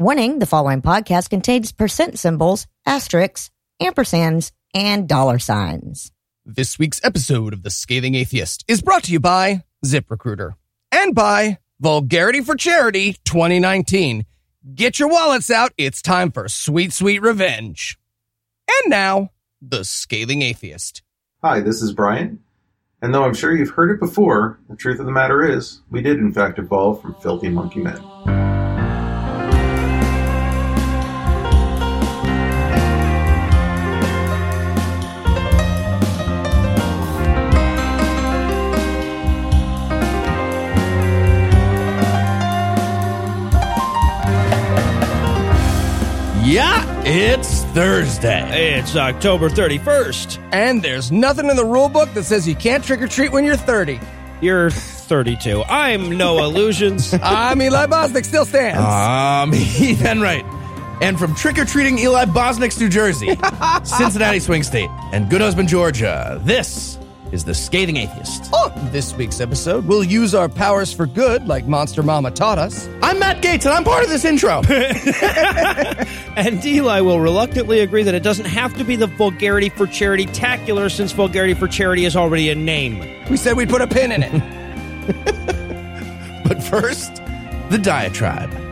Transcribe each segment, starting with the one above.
Warning the following podcast contains percent symbols, asterisks, ampersands, and dollar signs. This week's episode of The Scathing Atheist is brought to you by ZipRecruiter and by Vulgarity for Charity 2019. Get your wallets out. It's time for sweet, sweet revenge. And now, The Scathing Atheist. Hi, this is Brian. And though I'm sure you've heard it before, the truth of the matter is, we did in fact evolve from filthy monkey men. It's Thursday. It's October 31st. And there's nothing in the rule book that says you can't trick or treat when you're 30. You're 32. I'm no illusions. I'm Eli Bosnick, still stands. Um, Heath Enright. And from trick or treating Eli Bosnick's New Jersey, Cincinnati Swing State, and Good Husband, Georgia, this is The Scathing Atheist. On this week's episode, we'll use our powers for good, like Monster Mama taught us. I'm Matt Gaetz, and I'm part of this intro. and Eli will reluctantly agree that it doesn't have to be the Vulgarity for Charity Tacular since Vulgarity for Charity is already a name. We said we'd put a pin in it. but first, the diatribe.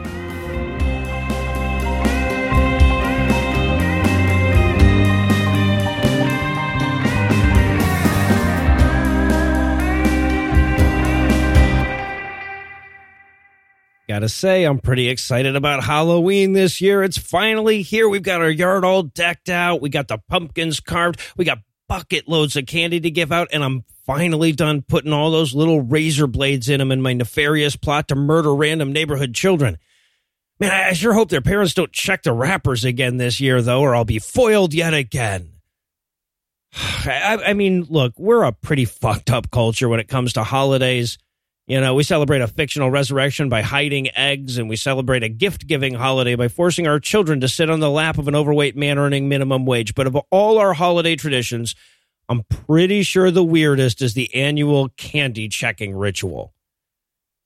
Gotta say, I'm pretty excited about Halloween this year. It's finally here. We've got our yard all decked out. We got the pumpkins carved. We got bucket loads of candy to give out. And I'm finally done putting all those little razor blades in them in my nefarious plot to murder random neighborhood children. Man, I sure hope their parents don't check the wrappers again this year, though, or I'll be foiled yet again. I, I mean, look, we're a pretty fucked up culture when it comes to holidays. You know, we celebrate a fictional resurrection by hiding eggs, and we celebrate a gift giving holiday by forcing our children to sit on the lap of an overweight man earning minimum wage. But of all our holiday traditions, I'm pretty sure the weirdest is the annual candy checking ritual.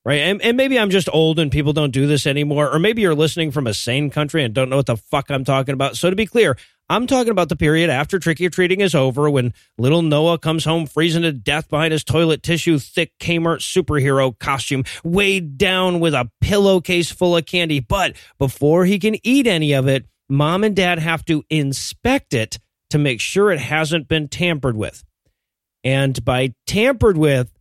Right. And, and maybe I'm just old and people don't do this anymore. Or maybe you're listening from a sane country and don't know what the fuck I'm talking about. So to be clear, I'm talking about the period after trick or treating is over when little Noah comes home freezing to death behind his toilet tissue thick Kmart superhero costume, weighed down with a pillowcase full of candy. But before he can eat any of it, mom and dad have to inspect it to make sure it hasn't been tampered with. And by tampered with,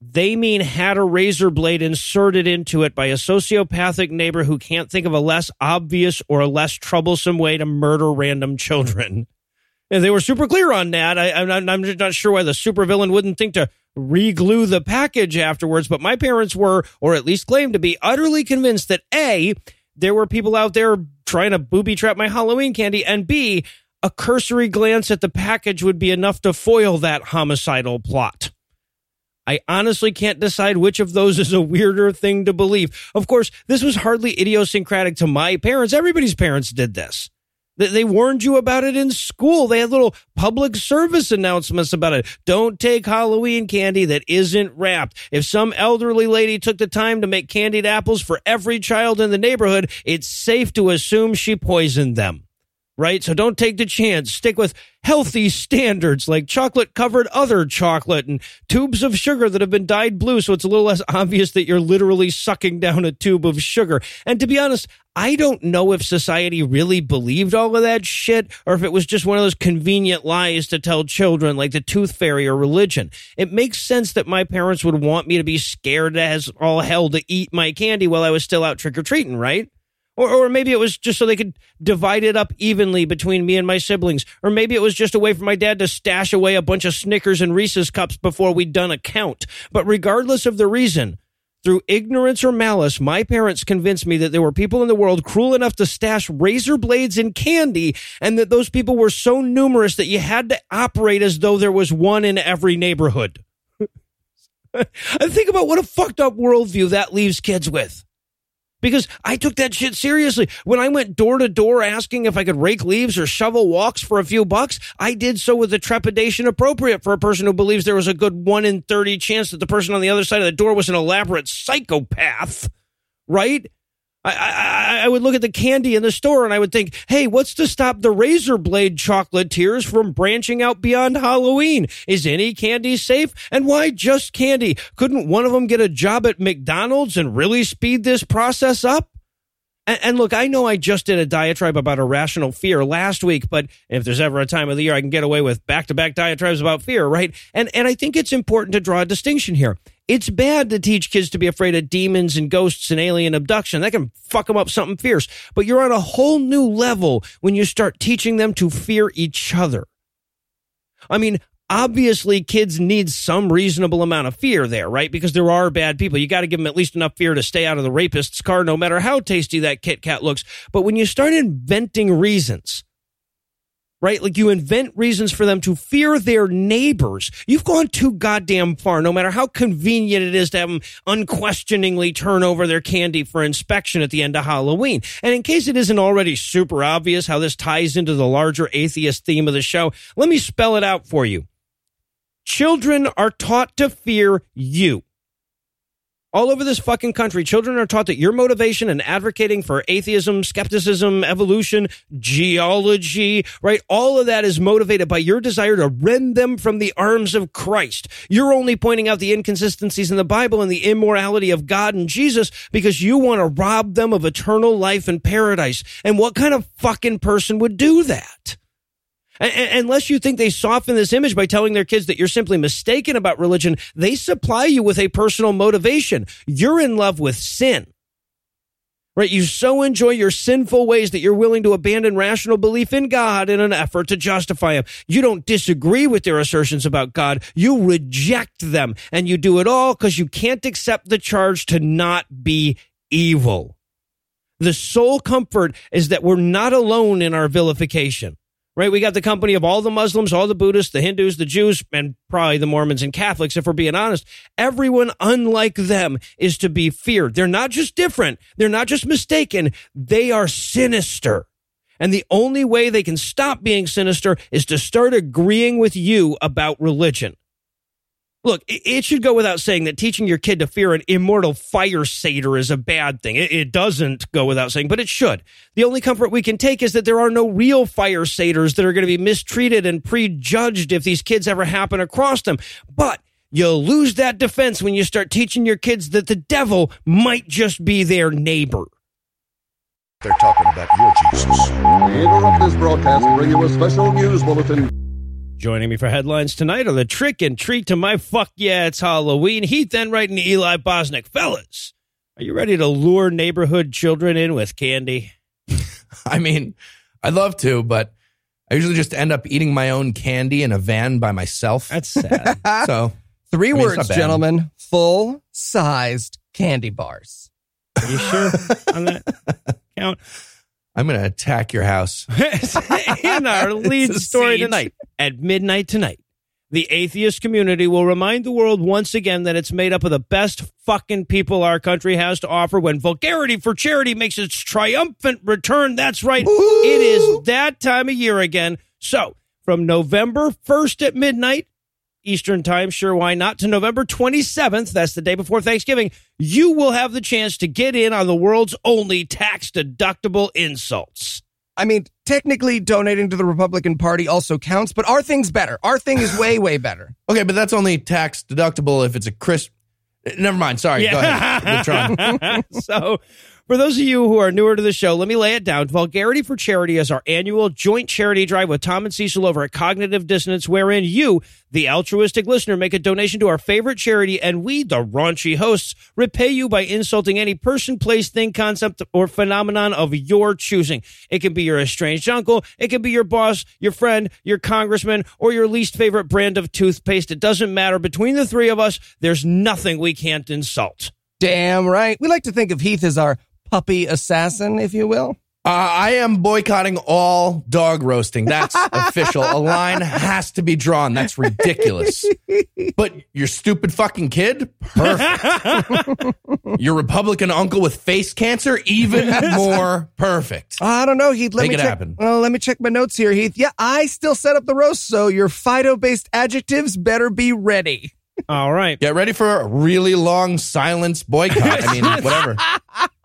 they mean had a razor blade inserted into it by a sociopathic neighbor who can't think of a less obvious or a less troublesome way to murder random children. And they were super clear on that. I, am I'm just not sure why the supervillain wouldn't think to re-glue the package afterwards, but my parents were, or at least claimed to be, utterly convinced that A, there were people out there trying to booby trap my Halloween candy, and B, a cursory glance at the package would be enough to foil that homicidal plot. I honestly can't decide which of those is a weirder thing to believe. Of course, this was hardly idiosyncratic to my parents. Everybody's parents did this. They warned you about it in school. They had little public service announcements about it. Don't take Halloween candy that isn't wrapped. If some elderly lady took the time to make candied apples for every child in the neighborhood, it's safe to assume she poisoned them right? So don't take the chance. Stick with healthy standards like chocolate covered other chocolate and tubes of sugar that have been dyed blue. So it's a little less obvious that you're literally sucking down a tube of sugar. And to be honest, I don't know if society really believed all of that shit or if it was just one of those convenient lies to tell children like the tooth fairy or religion. It makes sense that my parents would want me to be scared as all hell to eat my candy while I was still out trick or treating, right? Or, or maybe it was just so they could divide it up evenly between me and my siblings. Or maybe it was just a way for my dad to stash away a bunch of Snickers and Reese's cups before we'd done a count. But regardless of the reason, through ignorance or malice, my parents convinced me that there were people in the world cruel enough to stash razor blades in candy, and that those people were so numerous that you had to operate as though there was one in every neighborhood. I think about what a fucked up worldview that leaves kids with because I took that shit seriously. When I went door to door asking if I could rake leaves or shovel walks for a few bucks, I did so with the trepidation appropriate for a person who believes there was a good 1 in 30 chance that the person on the other side of the door was an elaborate psychopath, right? I, I, I would look at the candy in the store and I would think, hey, what's to stop the razor blade chocolatiers from branching out beyond Halloween? Is any candy safe? And why just candy? Couldn't one of them get a job at McDonald's and really speed this process up? And, and look, I know I just did a diatribe about irrational fear last week, but if there's ever a time of the year I can get away with back to back diatribes about fear, right? And, and I think it's important to draw a distinction here. It's bad to teach kids to be afraid of demons and ghosts and alien abduction. That can fuck them up something fierce. But you're on a whole new level when you start teaching them to fear each other. I mean, obviously kids need some reasonable amount of fear there, right? Because there are bad people. You got to give them at least enough fear to stay out of the rapist's car, no matter how tasty that Kit Kat looks. But when you start inventing reasons, right? Like you invent reasons for them to fear their neighbors. You've gone too goddamn far, no matter how convenient it is to have them unquestioningly turn over their candy for inspection at the end of Halloween. And in case it isn't already super obvious how this ties into the larger atheist theme of the show, let me spell it out for you. Children are taught to fear you. All over this fucking country, children are taught that your motivation in advocating for atheism, skepticism, evolution, geology, right? All of that is motivated by your desire to rend them from the arms of Christ. You're only pointing out the inconsistencies in the Bible and the immorality of God and Jesus because you want to rob them of eternal life and paradise. And what kind of fucking person would do that? Unless you think they soften this image by telling their kids that you're simply mistaken about religion, they supply you with a personal motivation. You're in love with sin. Right? You so enjoy your sinful ways that you're willing to abandon rational belief in God in an effort to justify Him. You don't disagree with their assertions about God. You reject them. And you do it all because you can't accept the charge to not be evil. The sole comfort is that we're not alone in our vilification right? We got the company of all the Muslims, all the Buddhists, the Hindus, the Jews, and probably the Mormons and Catholics, if we're being honest. Everyone, unlike them, is to be feared. They're not just different. They're not just mistaken. They are sinister. And the only way they can stop being sinister is to start agreeing with you about religion. Look, it should go without saying that teaching your kid to fear an immortal fire satyr is a bad thing. It doesn't go without saying, but it should. The only comfort we can take is that there are no real fire satyrs that are going to be mistreated and prejudged if these kids ever happen across them. But you'll lose that defense when you start teaching your kids that the devil might just be their neighbor. They're talking about your Jesus. We interrupt this broadcast to bring you a special news bulletin. Joining me for headlines tonight are the trick and treat to my fuck yeah, it's Halloween. Heath Enright and Eli Bosnick. Fellas, are you ready to lure neighborhood children in with candy? I mean, I'd love to, but I usually just end up eating my own candy in a van by myself. That's sad. so, Three I mean, words, gentlemen. Full sized candy bars. Are you sure on that count? I'm going to attack your house. in our lead story siege. tonight, at midnight tonight, the atheist community will remind the world once again that it's made up of the best fucking people our country has to offer when vulgarity for charity makes its triumphant return. That's right. It is that time of year again. So, from November 1st at midnight, Eastern Time, sure, why not, to November 27th, that's the day before Thanksgiving, you will have the chance to get in on the world's only tax deductible insults. I mean, technically, donating to the Republican Party also counts, but our thing's better. Our thing is way, way better. Okay, but that's only tax deductible if it's a crisp. Never mind. Sorry. Go ahead. Withdraw. so, for those of you who are newer to the show, let me lay it down. Vulgarity for Charity is our annual joint charity drive with Tom and Cecil over at Cognitive Dissonance, wherein you, the altruistic listener, make a donation to our favorite charity, and we, the raunchy hosts, repay you by insulting any person, place, thing, concept, or phenomenon of your choosing. It can be your estranged uncle, it can be your boss, your friend, your congressman, or your least favorite brand of toothpaste. It doesn't matter. Between the three of us, there's nothing we can't insult. Damn right. We like to think of Heath as our puppy assassin, if you will. Uh, I am boycotting all dog roasting. That's official. A line has to be drawn. That's ridiculous. But your stupid fucking kid? Perfect. your Republican uncle with face cancer? Even more perfect. I don't know, Heath. Let Make me it check. happen. Well, let me check my notes here, Heath. Yeah, I still set up the roast, so your Fido-based adjectives better be ready. All right. Get ready for a really long silence boycott. I mean, whatever.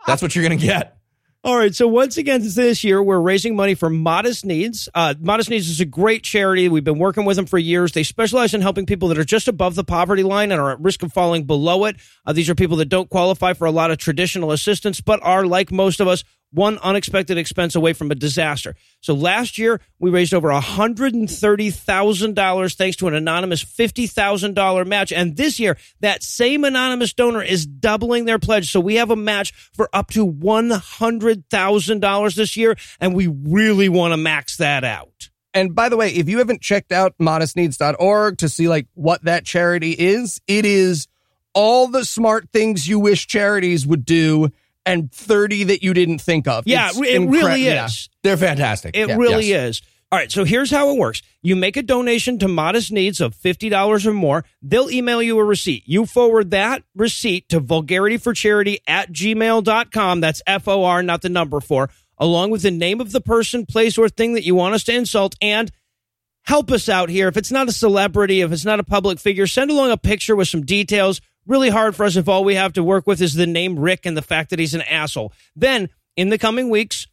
That's what you're going to get. All right. So once again, this year we're raising money for Modest Needs. Uh, Modest Needs is a great charity. We've been working with them for years. They specialize in helping people that are just above the poverty line and are at risk of falling below it. Uh, these are people that don't qualify for a lot of traditional assistance, but are like most of us one unexpected expense away from a disaster. So last year we raised over $130,000 thanks to an anonymous $50,000 match. And this year that same anonymous donor is doubling their pledge. So we have a match for up to $100,000 this year. And we really want to max that out. And by the way, if you haven't checked out modestneeds.org to see like what that charity is, it is all the smart things you wish charities would do and 30 that you didn't think of. Yeah, It's it incre- really yeah. is. They're fantastic. It Yeah. really Yes. is. All right, so here's how it works. You make a donation to Modest Needs of $50 or more. They'll email you a receipt. You forward that receipt to vulgarityforcharity at gmail.com. That's F O R, not the number four, along with the name of the person, place, or thing that you want us to insult. And help us out here. If it's not a celebrity, if it's not a public figure, send along a picture with some details. Really hard for us if all we have to work with is the name Rick and the fact that he's an asshole. Then, in the coming weeks,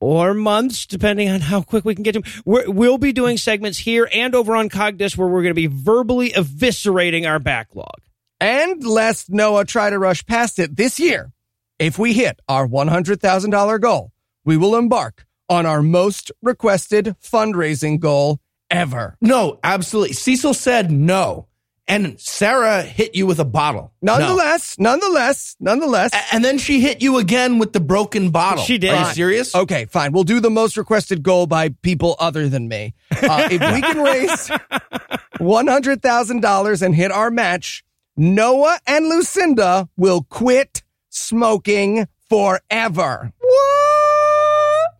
or months, depending on how quick we can get to him. We're, we'll be doing segments here and over on Cogdis where we're going to be verbally eviscerating our backlog. And lest Noah try to rush past it this year, if we hit our $100,000 goal, we will embark on our most requested fundraising goal ever. No, absolutely. Cecil said no. And Sarah hit you with a bottle. No. Nonetheless, nonetheless, nonetheless. A- And then she hit you again with the broken bottle. She did. Are you serious? Okay, fine. We'll do the most requested goal by people other than me. Uh, if we can raise $100,000 and hit our match, Noah and Lucinda will quit smoking forever. What?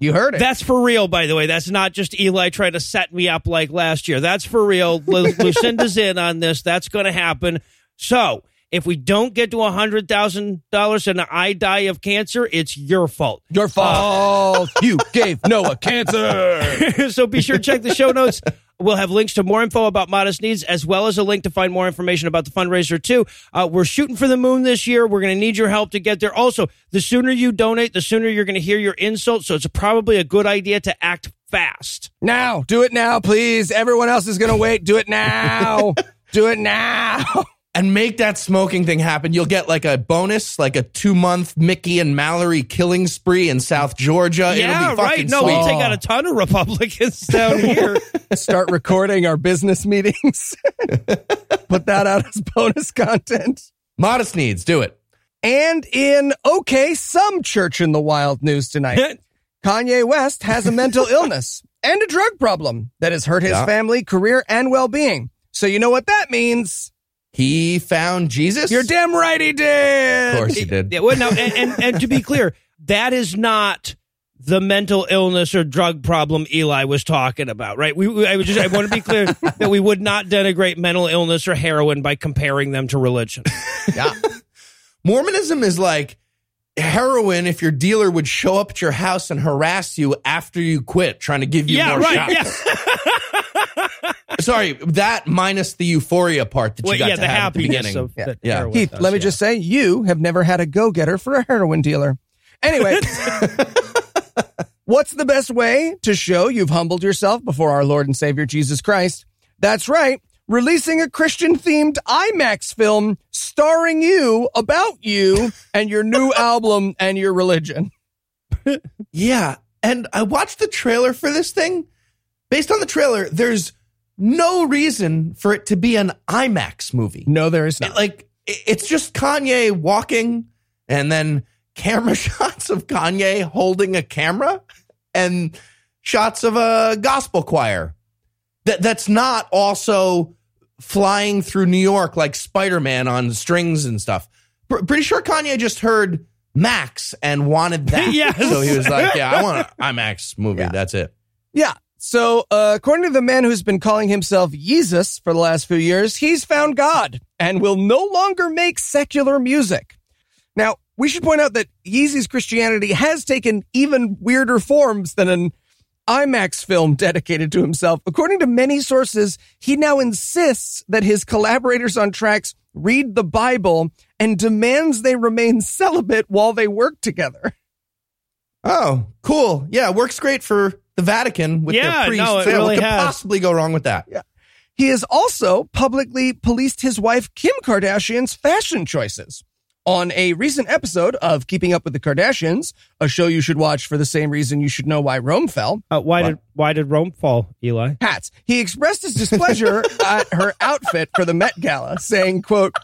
You heard it. That's for real, by the way. That's not just Eli trying to set me up like last year. That's for real. Lu- Lucinda's in on this. That's going to happen. So if we don't get to $100,000 and I die of cancer, it's your fault. Your fault. Uh, you gave Noah cancer. so be sure to check the show notes. We'll have links to more info about Modest Needs, as well as a link to find more information about the fundraiser, too. Uh, we're shooting for the moon this year. We're going to need your help to get there. Also, the sooner you donate, the sooner you're going to hear your insult. So it's probably a good idea to act fast. Now, do it now, please. Everyone else is going to wait. Do it now. do it now. And make that smoking thing happen. You'll get like a bonus, like a two month Mickey and Mallory killing spree in South Georgia. yeah, It'll be right. No, sweet. we take out a ton of Republicans down here. Start recording our business meetings. Put that out as bonus content. Modest needs. Do it. And in okay, some church in the wild news tonight, Kanye West has a mental illness and a drug problem that has hurt his Yeah. family, career, and well being. So, you know what that means? He found Jesus. You're damn right he did. Of course he did. Yeah, well, no, and, and, and to be clear, that is not the mental illness or drug problem Eli was talking about, right? We, we- I would just, I want to be clear that we would not denigrate mental illness or heroin by comparing them to religion. Yeah. Mormonism is like heroin if your dealer would show up at your house and harass you after you quit, trying to give you yeah, more right. shots. Yeah, Sorry, that minus the euphoria part that you well, got yeah, to the have at the beginning. of Yeah. that Yeah. Heath, does, let me yeah. just say, you have never had a go getter for a heroin dealer. Anyway, what's the best way to show you've humbled yourself before our Lord and Savior Jesus Christ? That's right, releasing a Christian themed IMAX film starring you about you and your new album and your religion. Yeah. And I watched the trailer for this thing. Based on the trailer, there's no reason for it to be an IMAX movie. No, there is not. Like, it's just Kanye walking and then camera shots of Kanye holding a camera and shots of a gospel choir. That that's not also flying through New York like Spider-Man on strings and stuff. Pr- pretty sure Kanye just heard Max and wanted that. Yes. So he was like, "Yeah, I want an IMAX movie. Yeah. That's it." Yeah. So, uh, according to the man who's been calling himself Jesus for the last few years, he's found God and will no longer make secular music. Now, we should point out that Yeezy's Christianity has taken even weirder forms than an IMAX film dedicated to himself. According to many sources, he now insists that his collaborators on tracks read the Bible, and demands they remain celibate while they work together. Oh, cool. Yeah, works great for the Vatican with Yeah, their priests. no, it yeah, really what could has. possibly go wrong with that? Yeah. He has also publicly policed his wife Kim Kardashian's fashion choices. On a recent episode of Keeping Up with the Kardashians, a show you should watch for the same reason you should know why Rome fell, Uh, why did why did Rome fall, Eli? hats. He expressed his displeasure at her outfit for the Met Gala, saying, quote,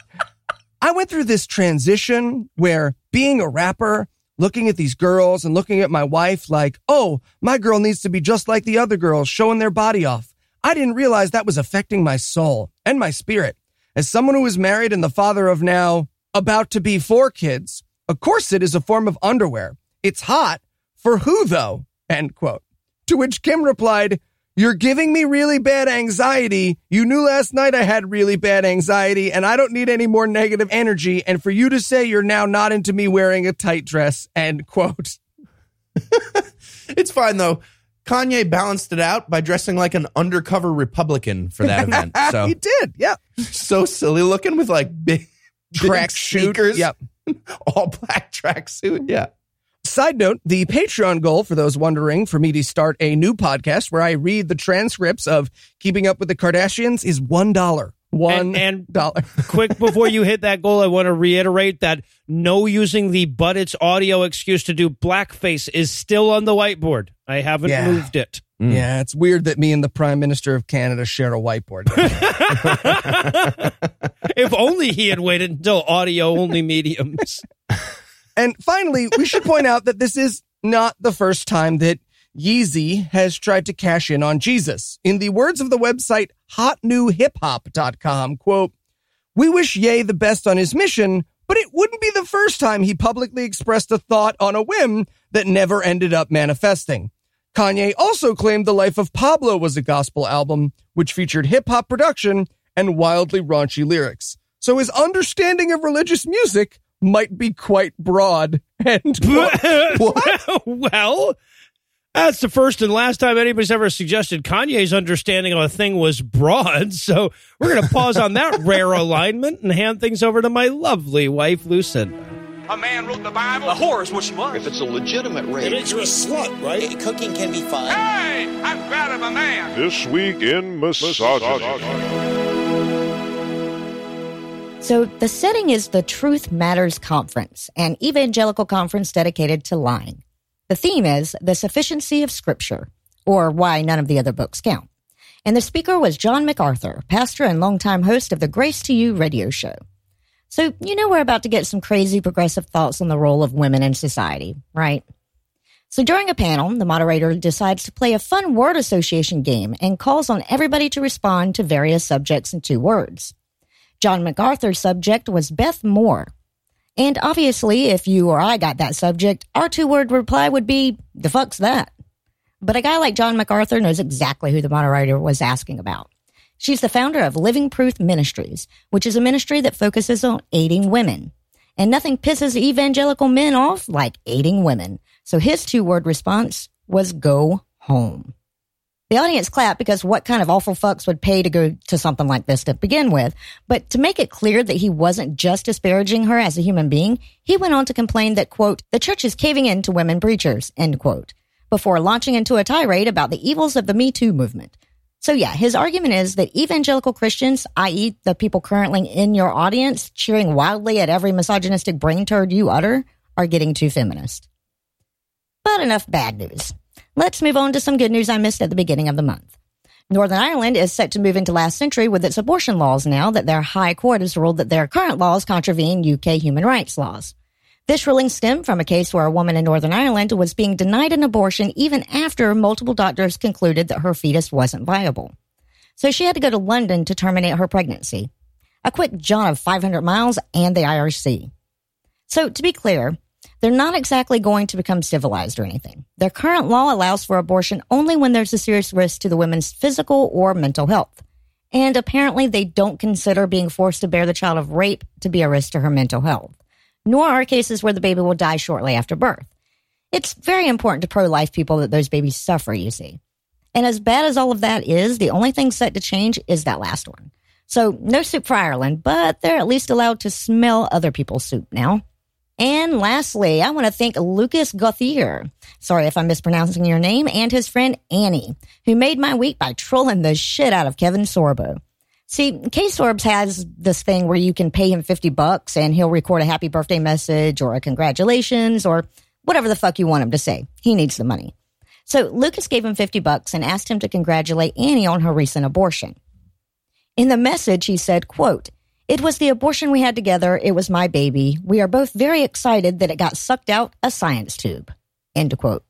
I went through this transition where being a rapper, looking at these girls and looking at my wife like, oh, my girl needs to be just like the other girls, showing their body off. I didn't realize that was affecting my soul and my spirit. As someone who is married and the father of now about to be four kids, a corset is a form of underwear. It's hot. For who though? End quote. To which Kim replied, You're giving me really bad anxiety. You knew last night I had really bad anxiety and I don't need any more negative energy. And for you to say you're now not into me wearing a tight dress, end quote. It's fine though. Kanye balanced it out by dressing like an undercover Republican for that event. So he did. Yeah. so silly looking with like big Track sneakers, Yep. all black tracksuit. Yeah. Side note, the Patreon goal, for those wondering, for me to start a new podcast where I read the transcripts of Keeping Up with the Kardashians is $1. One And- and- dollar. Quick before you hit that goal, I want to reiterate that no using the but it's audio excuse to do blackface is still on the whiteboard. I haven't Yeah. moved it. Mm. Yeah, it's weird that me and the Prime Minister of Canada share a whiteboard. If only he had waited until audio only mediums. and finally, we should point out that this is not the first time that Yeezy has tried to cash in on Jesus. In the words of the website hotnewhiphop.com, quote, we wish Ye the best on his mission, but it wouldn't be the first time he publicly expressed a thought on a whim that never ended up manifesting. Kanye also claimed The Life of Pablo was a gospel album, which featured hip hop production and wildly raunchy lyrics. So his understanding of religious music might be quite broad. And well, that's the first and last time anybody's ever suggested Kanye's understanding of a thing was broad. So we're going to pause on that rare alignment and hand things over to my lovely wife, Lucinda. A man wrote the Bible. A whore is what she was. If it's a legitimate rape, You're a slut, right? Cooking can be fun. Hey, I'm proud of a man. This week in misogyny. So the setting is the Truth Matters Conference, an evangelical conference dedicated to lying. The theme is the sufficiency of Scripture, or why none of the other books count. And the speaker was John MacArthur, pastor and longtime host of the Grace to You radio show. So you know we're about to get some crazy progressive thoughts on the role of women in society, right? So during a panel, the moderator decides to play a fun word association game and calls on everybody to respond to various subjects in two words. John MacArthur's subject was Beth Moore. And obviously, if you or I got that subject, our two word reply would be, the fuck's that? But a guy like John MacArthur knows exactly who the moderator was asking about. She's the founder of Living Proof Ministries, which is a ministry that focuses on aiding women. And nothing pisses evangelical men off like aiding women. So his two word response was go home. The audience clapped because what kind of awful fucks would pay to go to something like this to begin with? But to make it clear that he wasn't just disparaging her as a human being, he went on to complain that, quote, the church is caving in to women preachers, end quote, before launching into a tirade about the evils of the Me Too movement. So yeah, his argument is that evangelical Christians, i.e. the people currently in your audience cheering wildly at every misogynistic brain turd you utter, are getting too feminist. But enough bad news. Let's move on to some good news I missed at the beginning of the month. Northern Ireland is set to move into last century with its abortion laws now that their High Court has ruled that their current laws contravene UK human rights laws. This ruling stemmed from a case where a woman in Northern Ireland was being denied an abortion even after multiple doctors concluded that her fetus wasn't viable. So she had to go to London to terminate her pregnancy. A quick jaunt of 500 miles and the Irish Sea. So to be clear, they're not exactly going to become civilized or anything. Their current law allows for abortion only when there's a serious risk to the woman's physical or mental health. And apparently they don't consider being forced to bear the child of rape to be a risk to her mental health. Nor are cases where the baby will die shortly after birth. It's very important to pro-life people that those babies suffer, you see. And as bad as all of that is, the only thing set to change is that last one. So no soup for Ireland, but they're at least allowed to smell other people's soup now. And lastly, I want to thank Lucas Gauthier, sorry if I'm mispronouncing your name, and his friend Annie, who made my week by trolling the shit out of Kevin Sorbo. See, K Sorbs has this thing where you can pay him 50 bucks and he'll record a happy birthday message or a congratulations or whatever the fuck you want him to say. He needs the money. So Lucas gave him 50 bucks and asked him to congratulate Annie on her recent abortion. In the message, he said, quote, it was the abortion we had together. It was my baby. We are both very excited that it got sucked out a science tube. End quote.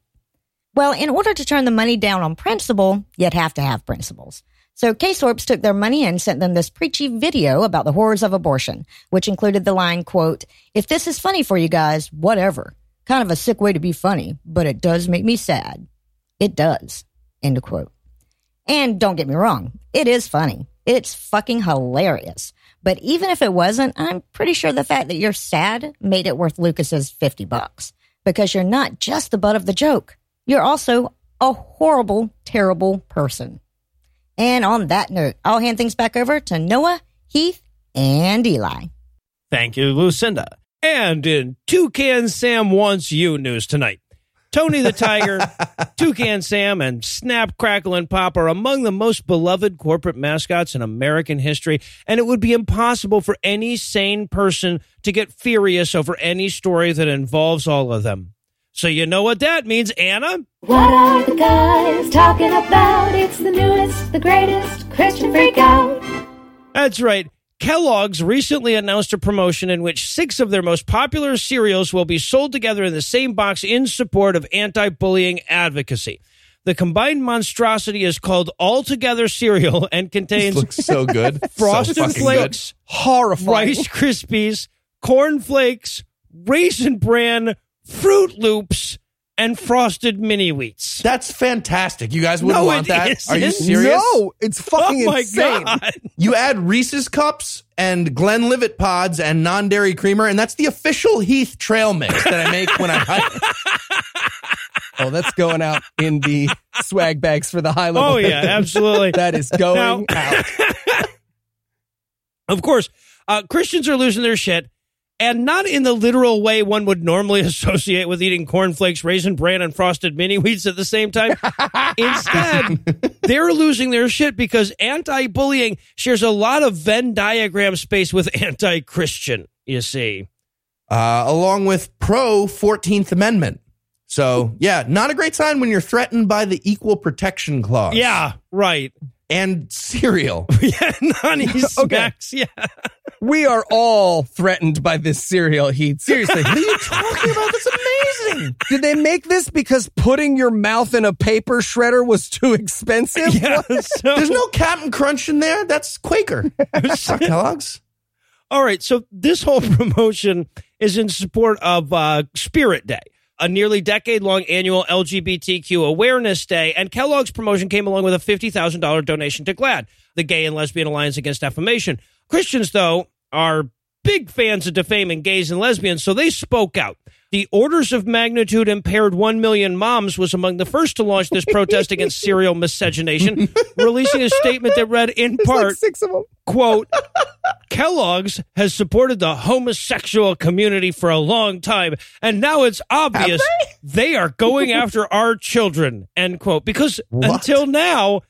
Well, in order to turn the money down on principle, you'd have to have principles. So K-Sorbs took their money and sent them this preachy video about the horrors of abortion, which included the line, quote, if this is funny for you guys, whatever. Kind of a sick way to be funny, but it does make me sad. It does. End quote. And don't get me wrong, it is funny. It's fucking hilarious. But even if it wasn't, I'm pretty sure the fact that you're sad made it worth Lucas's 50 bucks because you're not just the butt of the joke. You're also a horrible, terrible person. And on that note, I'll hand things back over to Noah, Heath, and Eli. Thank you, Lucinda. And in Toucan Sam Wants You news tonight, Tony the Tiger, Toucan Sam, and Snap, Crackle, and Pop are among the most beloved corporate mascots in American history, and it would be impossible for any sane person to get furious over any story that involves all of them. So you know what that means, Anna? What are the guys talking about? It's the newest, the greatest Christian freak out. That's right. Kellogg's recently announced a promotion in which six of their most popular cereals will be sold together in the same box in support of anti bullying advocacy. The combined monstrosity is called All Together Cereal and contains looks so good. Frosted so Flakes, Horrifying. Rice Krispies, Corn Flakes, Raisin Bran, Fruit Loops, and Frosted Mini Wheats. That's fantastic. You guys wouldn't No, want it that? isn't. Are you serious? No, it's fucking oh my insane. god! You add Reese's cups and Glenlivet pods and non-dairy creamer, and that's the official Heath trail mix that I make when I hike. Oh, that's going out in the swag bags for the high level. Oh yeah, absolutely. That is going Now- out. Of course, uh, Christians are losing their shit, and not in the literal way one would normally associate with eating cornflakes, raisin bran, and frosted mini wheats at the same time. Instead, they're losing their shit because anti-bullying shares a lot of Venn diagram space with anti-Christian. You see, uh, along with pro 14th Amendment. So, yeah, not a great sign when you're threatened by the Equal Protection Clause. yeah, right, And cereal. yeah, non smacks, yeah. We are all threatened by this cereal Heath. Seriously. what are you talking about? That's amazing. Did they make this because putting your mouth in a paper shredder was too expensive? Yeah, so- There's no Captain Crunch in there. That's Quaker. Kellogg's. All right, so this whole promotion is in support of uh, Spirit Day, a nearly decade long annual LGBTQ awareness day, and Kellogg's promotion came along with a $50,000 donation to GLAAD, the Gay and Lesbian Alliance Against Defamation. Christians, though, are big fans of defaming gays and lesbians, so they spoke out. The Orders of Magnitude Impaired 1 Million Moms was among the first to launch this protest against cereal miscegenation, releasing a statement that read in There's part like six of them. quote kellogg's has supported the homosexual community for a long time and now it's obvious they? are going after our children end quote because What? until now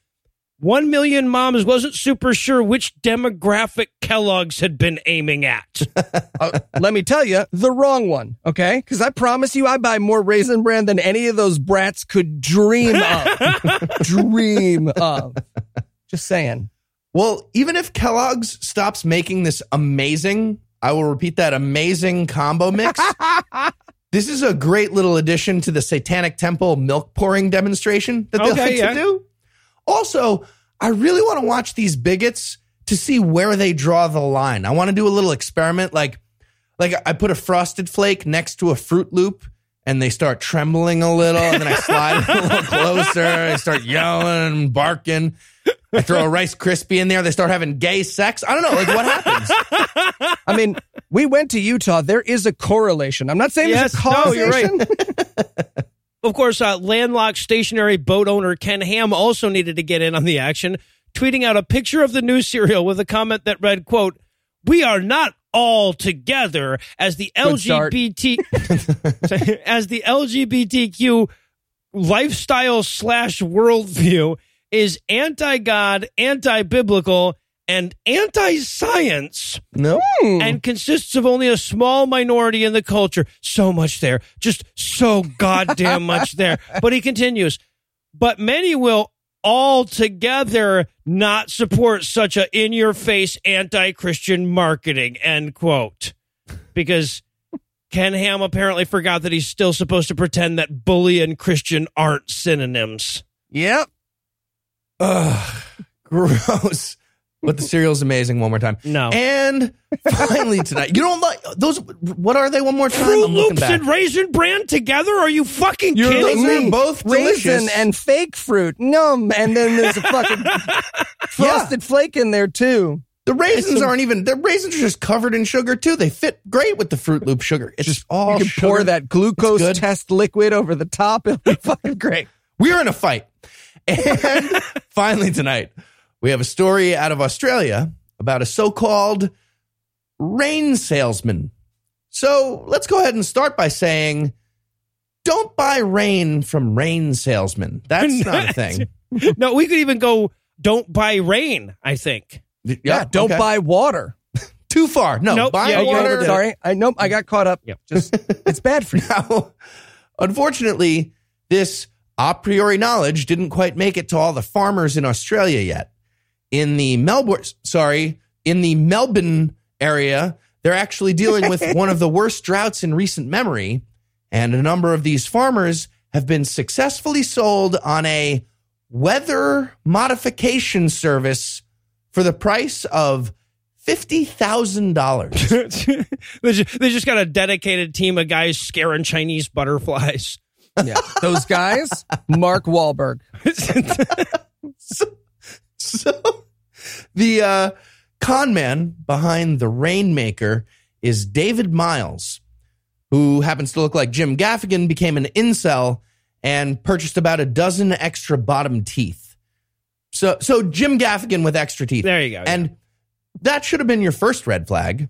one million moms wasn't super sure which demographic kellogg's had been aiming at Uh, let me tell you, the wrong one, okay? Because I promise you, I buy more Raisin Bran than any of those brats could dream of. dream of. Just saying. Well, even if Kellogg's stops making this amazing, I will repeat that amazing combo mix. this is a great little addition to the Satanic Temple milk pouring demonstration that they Okay, like yeah. to do. Also, I really want to watch these bigots to see where they draw the line. I want to do a little experiment like like I put a frosted flake next to a fruit loop and they start trembling a little and then I slide a little closer. They start yelling and barking. I throw a Rice Krispie in there. They start having gay sex. I don't know. Like, what happens? I mean, we went to Utah. There is a correlation. I'm not saying there's a Yes, no, you're right. Of course, uh, landlocked stationary boat owner Ken Ham also needed to get in on the action. tweeting out a picture of the new cereal with a comment that read, quote, we are not all together as the. LGBT as the LGBTQ lifestyle slash worldview is anti-God, anti-biblical, and anti-science No. and consists of only a small minority in the culture. So much there. Just so goddamn much there. But he continues, but many will altogether not support such a in your face anti Christian marketing, end quote. Because Ken Ham apparently forgot that he's still supposed to pretend that bully and Christian aren't synonyms. Yep. Ugh, gross. But the cereal's amazing. One more time. No. And finally tonight, you don't like those. What are they? One more time. Fruit I'm looking Loops back. and Raisin Bran together? Are you fucking You're kidding Those are me? both Raisin delicious. and fake fruit. Num. And then there's a fucking frosted flake in there too. the raisins aren't even. The raisins are just covered in sugar too. They fit great with the Fruit Loop sugar. It's just all you can sugar. pour that glucose test liquid over the top. It'll be fucking great. We're in a fight. And finally tonight, we have a story out of Australia about a so-called rain salesman. So let's go ahead and start by saying, don't buy rain from rain salesmen. That's not a thing. no, we could even go, don't buy rain, I think. Yeah, Don't okay. buy water. too far. No, Nope, buy yeah, water. overdid. Sorry. I nope. I got caught up. Yep. Just it's bad for you. Now, unfortunately, this a priori knowledge didn't quite make it to all the farmers in Australia yet. In the Melbourne, sorry, in the Melbourne area, they're actually dealing with one of the worst droughts in recent memory, and a number of these farmers have been successfully sold on a weather modification service for the price of fifty thousand dollars. they just, got a dedicated team of guys scaring Chinese butterflies. Yeah. Those guys, Mark Wahlberg. So the uh, con man behind the Rainmaker is David Miles, who happens to look like Jim Gaffigan, became an incel and purchased about a dozen extra bottom teeth. So, so Jim Gaffigan with extra teeth. There you go, yeah. And that should have been your first red flag.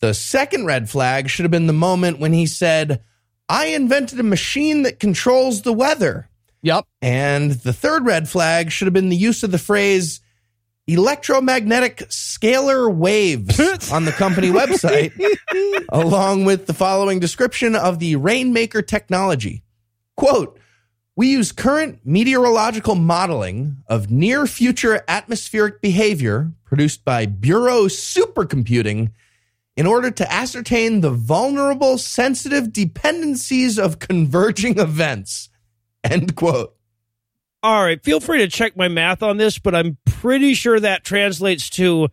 The second red flag should have been the moment when he said, I invented a machine that controls the weather. Yep. And the third red flag should have been the use of the phrase electromagnetic scalar waves on the company website, along with the following description of the Rainmaker technology. Quote, we use current meteorological modeling of near future atmospheric behavior produced by Bureau Supercomputing in order to ascertain the vulnerable sensitive dependencies of converging events. End quote. All right, feel free to check my math on this, but I'm pretty sure that translates to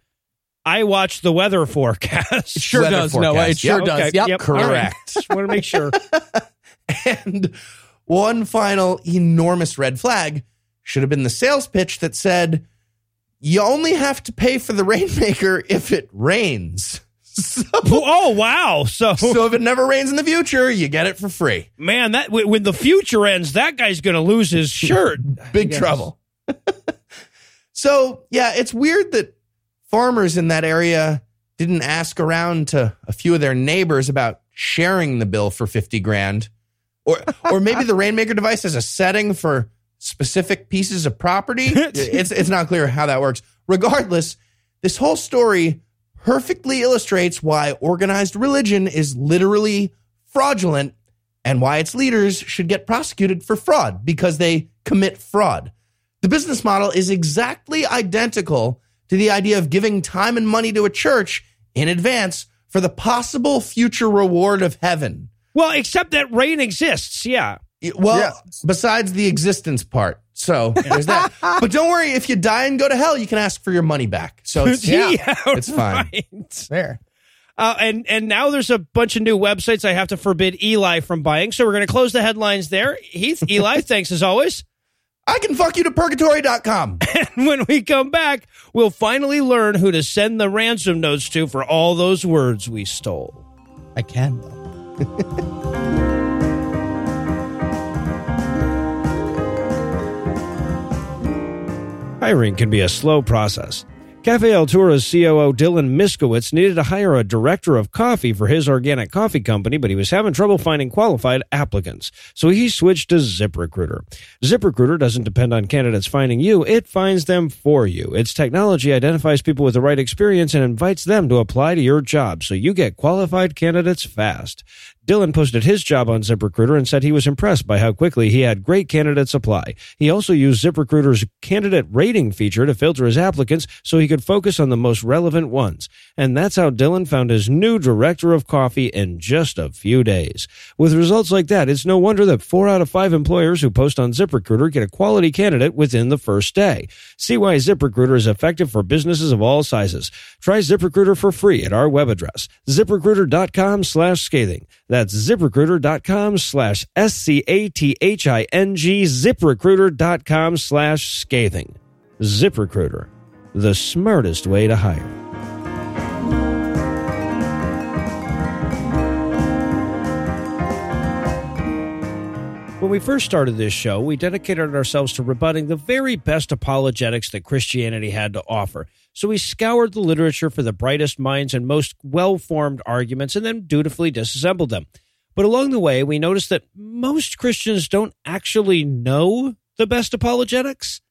I watch the weather forecast. Sure Weather does. No, it sure Yep. does. Okay, Yep. yep, all right. correct. Just want to make sure. And one final enormous red flag should have been the sales pitch that said, you only have to pay for the rainmaker if it rains. So, oh wow! So, so if it never rains in the future, you get it for free. man, that when when the future ends, that guy's going to lose his shirt. Big trouble. so, yeah, it's weird that farmers in that area didn't ask around to a few of their neighbors about sharing the bill for 50 grand. Or or maybe the Rainmaker device has a setting for specific pieces of property. It's it's not clear how that works. Regardless, this whole story perfectly illustrates why organized religion is literally fraudulent and why its leaders should get prosecuted for fraud because they commit fraud. The business model is exactly identical to the idea of giving time and money to a church in advance for the possible future reward of heaven. Well, except that rain exists. Yeah. Well, besides the existence part. So there's that. but don't worry, if you die and go to hell, you can ask for your money back. So it's, Yeah, it's fine. right. There. Uh, and and now there's a bunch of new websites I have to forbid Eli from buying. So we're going to close the headlines there. Heath, Eli, thanks as always. I can fuck you to purgatory.com. And when we come back, we'll finally learn who to send the ransom notes to for all those words we stole. I can though. Hiring can be a slow process. Cafe Altura's COO Dylan Miskowitz needed to hire a director of coffee for his organic coffee company, but he was having trouble finding qualified applicants. So he switched to ZipRecruiter. ZipRecruiter doesn't depend on candidates finding you, it finds them for you. Its technology identifies people with the right experience and invites them to apply to your job, so you get qualified candidates fast. Dylan posted his job on ZipRecruiter and said he was impressed by how quickly he had great candidates apply. He also used ZipRecruiter's candidate rating feature to filter his applicants so he could focus on the most relevant ones. And that's how Dylan found his new director of coffee in just a few days. With results like that, it's no wonder that four out of five employers who post on ZipRecruiter get a quality candidate within the first day. See why ZipRecruiter is effective for businesses of all sizes. Try ZipRecruiter for free at our web address, ziprecruiter.com slash scathing. ziprecruiter.com slash S-C-A-T-H-I-N-G, ziprecruiter.com slash scathing. ZipRecruiter, the smartest way to hire. When we first started this show, we dedicated ourselves to rebutting the very best apologetics that Christianity had to offer. So we scoured the literature for the brightest minds and most well formed arguments and then dutifully disassembled them. But along the way, we noticed that most Christians don't actually know the best apologetics.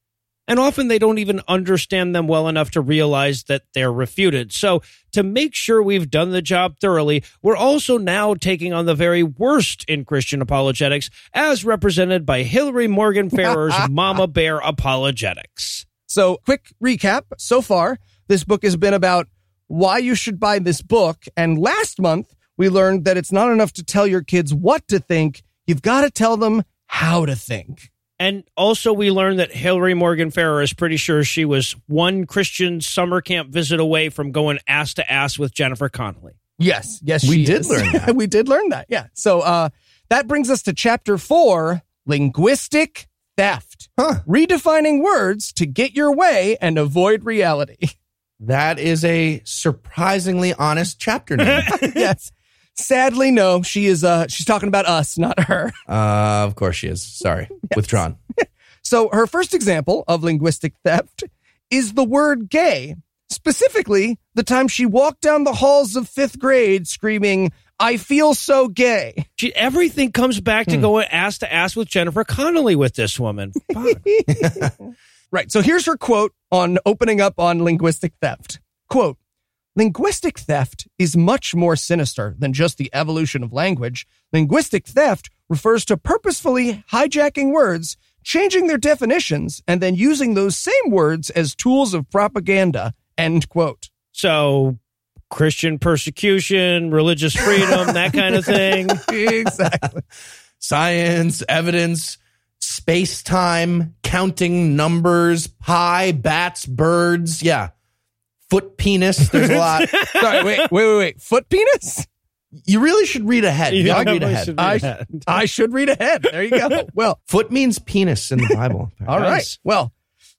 And often they don't even understand them well enough to realize that they're refuted. So, to make sure we've done the job thoroughly, we're also now taking on the very worst in Christian apologetics, as represented by Hillary Morgan Ferrer's Mama Bear Apologetics. So, quick recap so far, this book has been about why you should buy this book. And last month, we learned that it's not enough to tell your kids what to think, you've got to tell them how to think. And also, we learned that Hillary Morgan Ferrer is pretty sure she was one Christian summer camp visit away from going ass to ass with Jennifer Connelly. Yes, yes, We she did is. learn that. we did learn that. Yeah. So uh, that brings us to chapter four: linguistic theft. Huh. Redefining words to get your way and avoid reality. That is a surprisingly honest chapter name. yes. Sadly, no. She is. Uh, she's talking about us, not her. uh, of course she is. Sorry. Withdrawn. So her first example of linguistic theft is the word gay. Specifically, the time she walked down the halls of fifth grade screaming, I feel so gay. She, everything comes back to hmm. going ass to ass with Jennifer Connelly with this woman. Right. So here's her quote on opening up on linguistic theft. Quote, linguistic theft is much more sinister than just the evolution of language. Linguistic theft refers to purposefully hijacking words, changing their definitions, and then using those same words as tools of propaganda. End quote. so, Christian persecution, religious freedom, that kind of thing. exactly. Science, evidence, space time, counting numbers, pie, bats, birds. Yeah. Foot penis. There's a lot. Sorry, wait, wait, wait, wait. Foot penis? You really should read ahead. You gotta read ahead. should read I, ahead. I should read ahead. There you go. Well, Foot means penis in the Bible. All right. Well,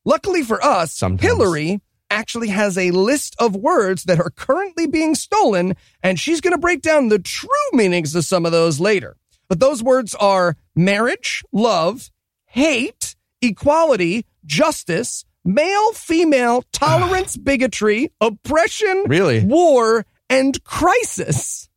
luckily for us, Sometimes. Hillary actually has a list of words that are currently being stolen, and she's going to break down the true meanings of some of those later. But those words are marriage, love, hate, equality, justice, male, female, tolerance, bigotry, oppression, Really? war, and crisis.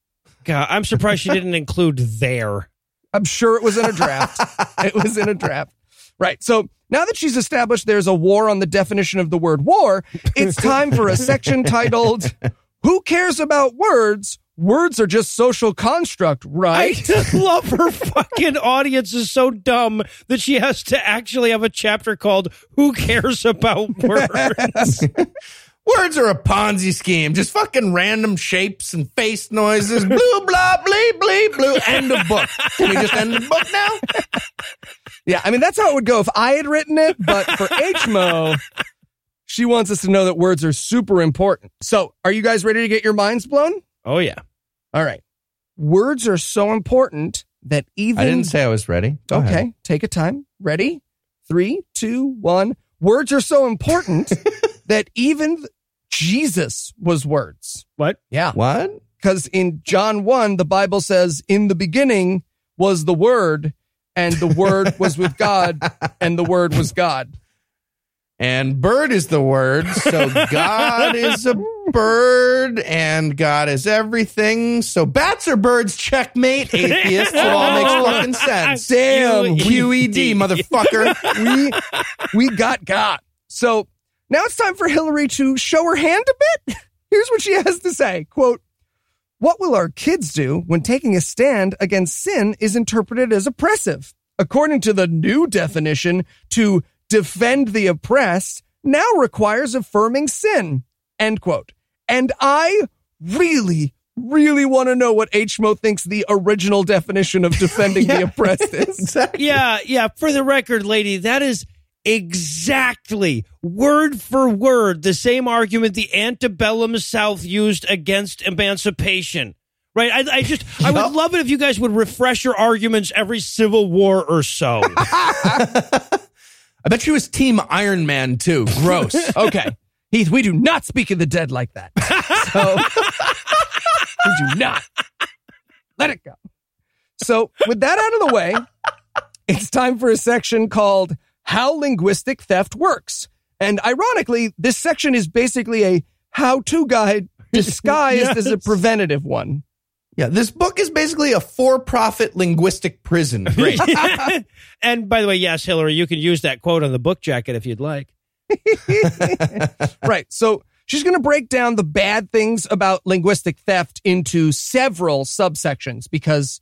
God, I'm surprised she didn't include there. I'm sure it was in a draft. it was in a draft. Right. So now that she's established there's a war on the definition of the word war, it's time for a section titled Who Cares About Words? Words are just social construct, I right? just love her fucking audience is so dumb that she has to actually have a chapter called Who Cares About Words? Words are a Ponzi scheme. Just fucking random shapes and face noises. Blue, blah, blee, blee, blue. End of book. Can we just end the book now? Yeah, I mean, that's how it would go if I had written it, but for HMO, she wants us to know that words are super important. So, are you guys ready to get your minds blown? oh, yeah. All right. Words are so important that even I didn't say I was ready. Go okay, ahead. take a time. Ready? Three, two, one. Words are so important that even Jesus was words. What? Yeah. What? Because in John 1, the Bible says, In the beginning was the Word, and the Word was with God, and the Word was God. and bird is the word. So God is a bird and God is everything. So bats are birds, checkmate, atheist. It all makes fucking sense. Damn, QED, motherfucker. we we got got. So now it's time for Hillary to show her hand a bit. Here's what she has to say. Quote, what will our kids do when taking a stand against sin is interpreted as oppressive? According to the new definition, to defend the oppressed now requires affirming sin. End quote. And I really, really want to know what HMO thinks the original definition of defending the oppressed is. Yeah, yeah. For the record, lady, that is exactly word for word the same argument the antebellum South used against emancipation. Right? I, I just, I would love it if you guys would refresh your arguments every Civil War or so. I bet she was Team Iron Man too. Gross. Okay. Heath, we do not speak of the dead like that. So we do not. Let it go. So, with that out of the way, it's time for a section called How Linguistic Theft Works. And ironically, this section is basically a how to guide disguised as a preventative one. Yeah, this book is basically a for-profit linguistic prison. Great. and by the way, yes, Hillary, you can use that quote on the book jacket if you'd like. right. So she's going to break down the bad things about linguistic theft into several subsections because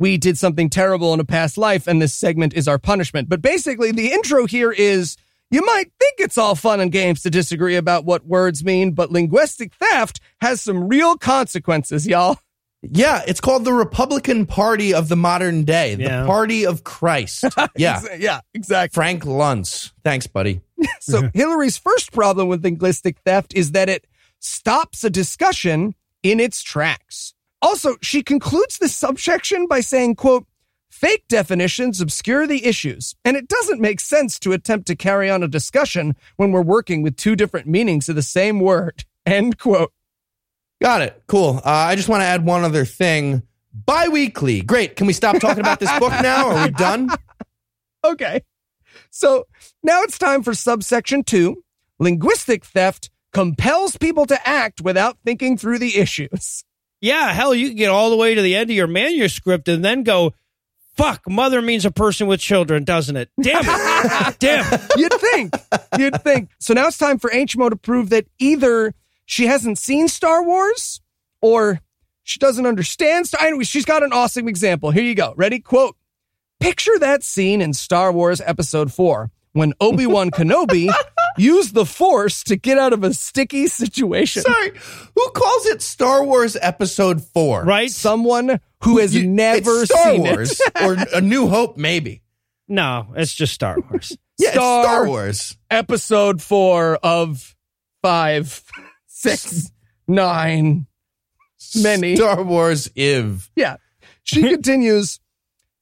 we did something terrible in a past life and this segment is our punishment. But basically, the intro here is you might think it's all fun and games to disagree about what words mean, but linguistic theft has some real consequences, y'all. Yeah, it's called the Republican Party of the modern day, Yeah. the Party of Christ. Yeah. Yeah, exactly. Frank Luntz. Thanks, buddy. So Hillary's first problem with linguistic theft is that it stops a discussion in its tracks. Also, she concludes this subsection by saying, quote, fake definitions obscure the issues, and it doesn't make sense to attempt to carry on a discussion when we're working with two different meanings of the same word. End quote. Got it. Cool. Uh, I just want to add one other thing. Bi-weekly. Great. Can we stop talking about this book now? Are we done? Okay. So now it's time for subsection two. Linguistic theft compels people to act without thinking through the issues. Yeah, hell, you can get all the way to the end of your manuscript and then go, fuck, mother means a person with children, doesn't it? Damn it. Damn. You'd think. You'd think. So now it's time for HMO to prove that either she hasn't seen Star Wars or she doesn't understand Star Anyway, she's got an awesome example. Here you go. Ready? Quote Picture that scene in Star Wars Episode 4 when Obi Wan Kenobi used the Force to get out of a sticky situation. Sorry. Who calls it Star Wars Episode 4? Right? Someone who has You- never it's Star seen Wars it. or A New Hope, maybe. No, it's just Star Wars. Yeah, Star- Star Wars. episode four of five, six, nine, many. Star Wars Iv. Yeah. She continues,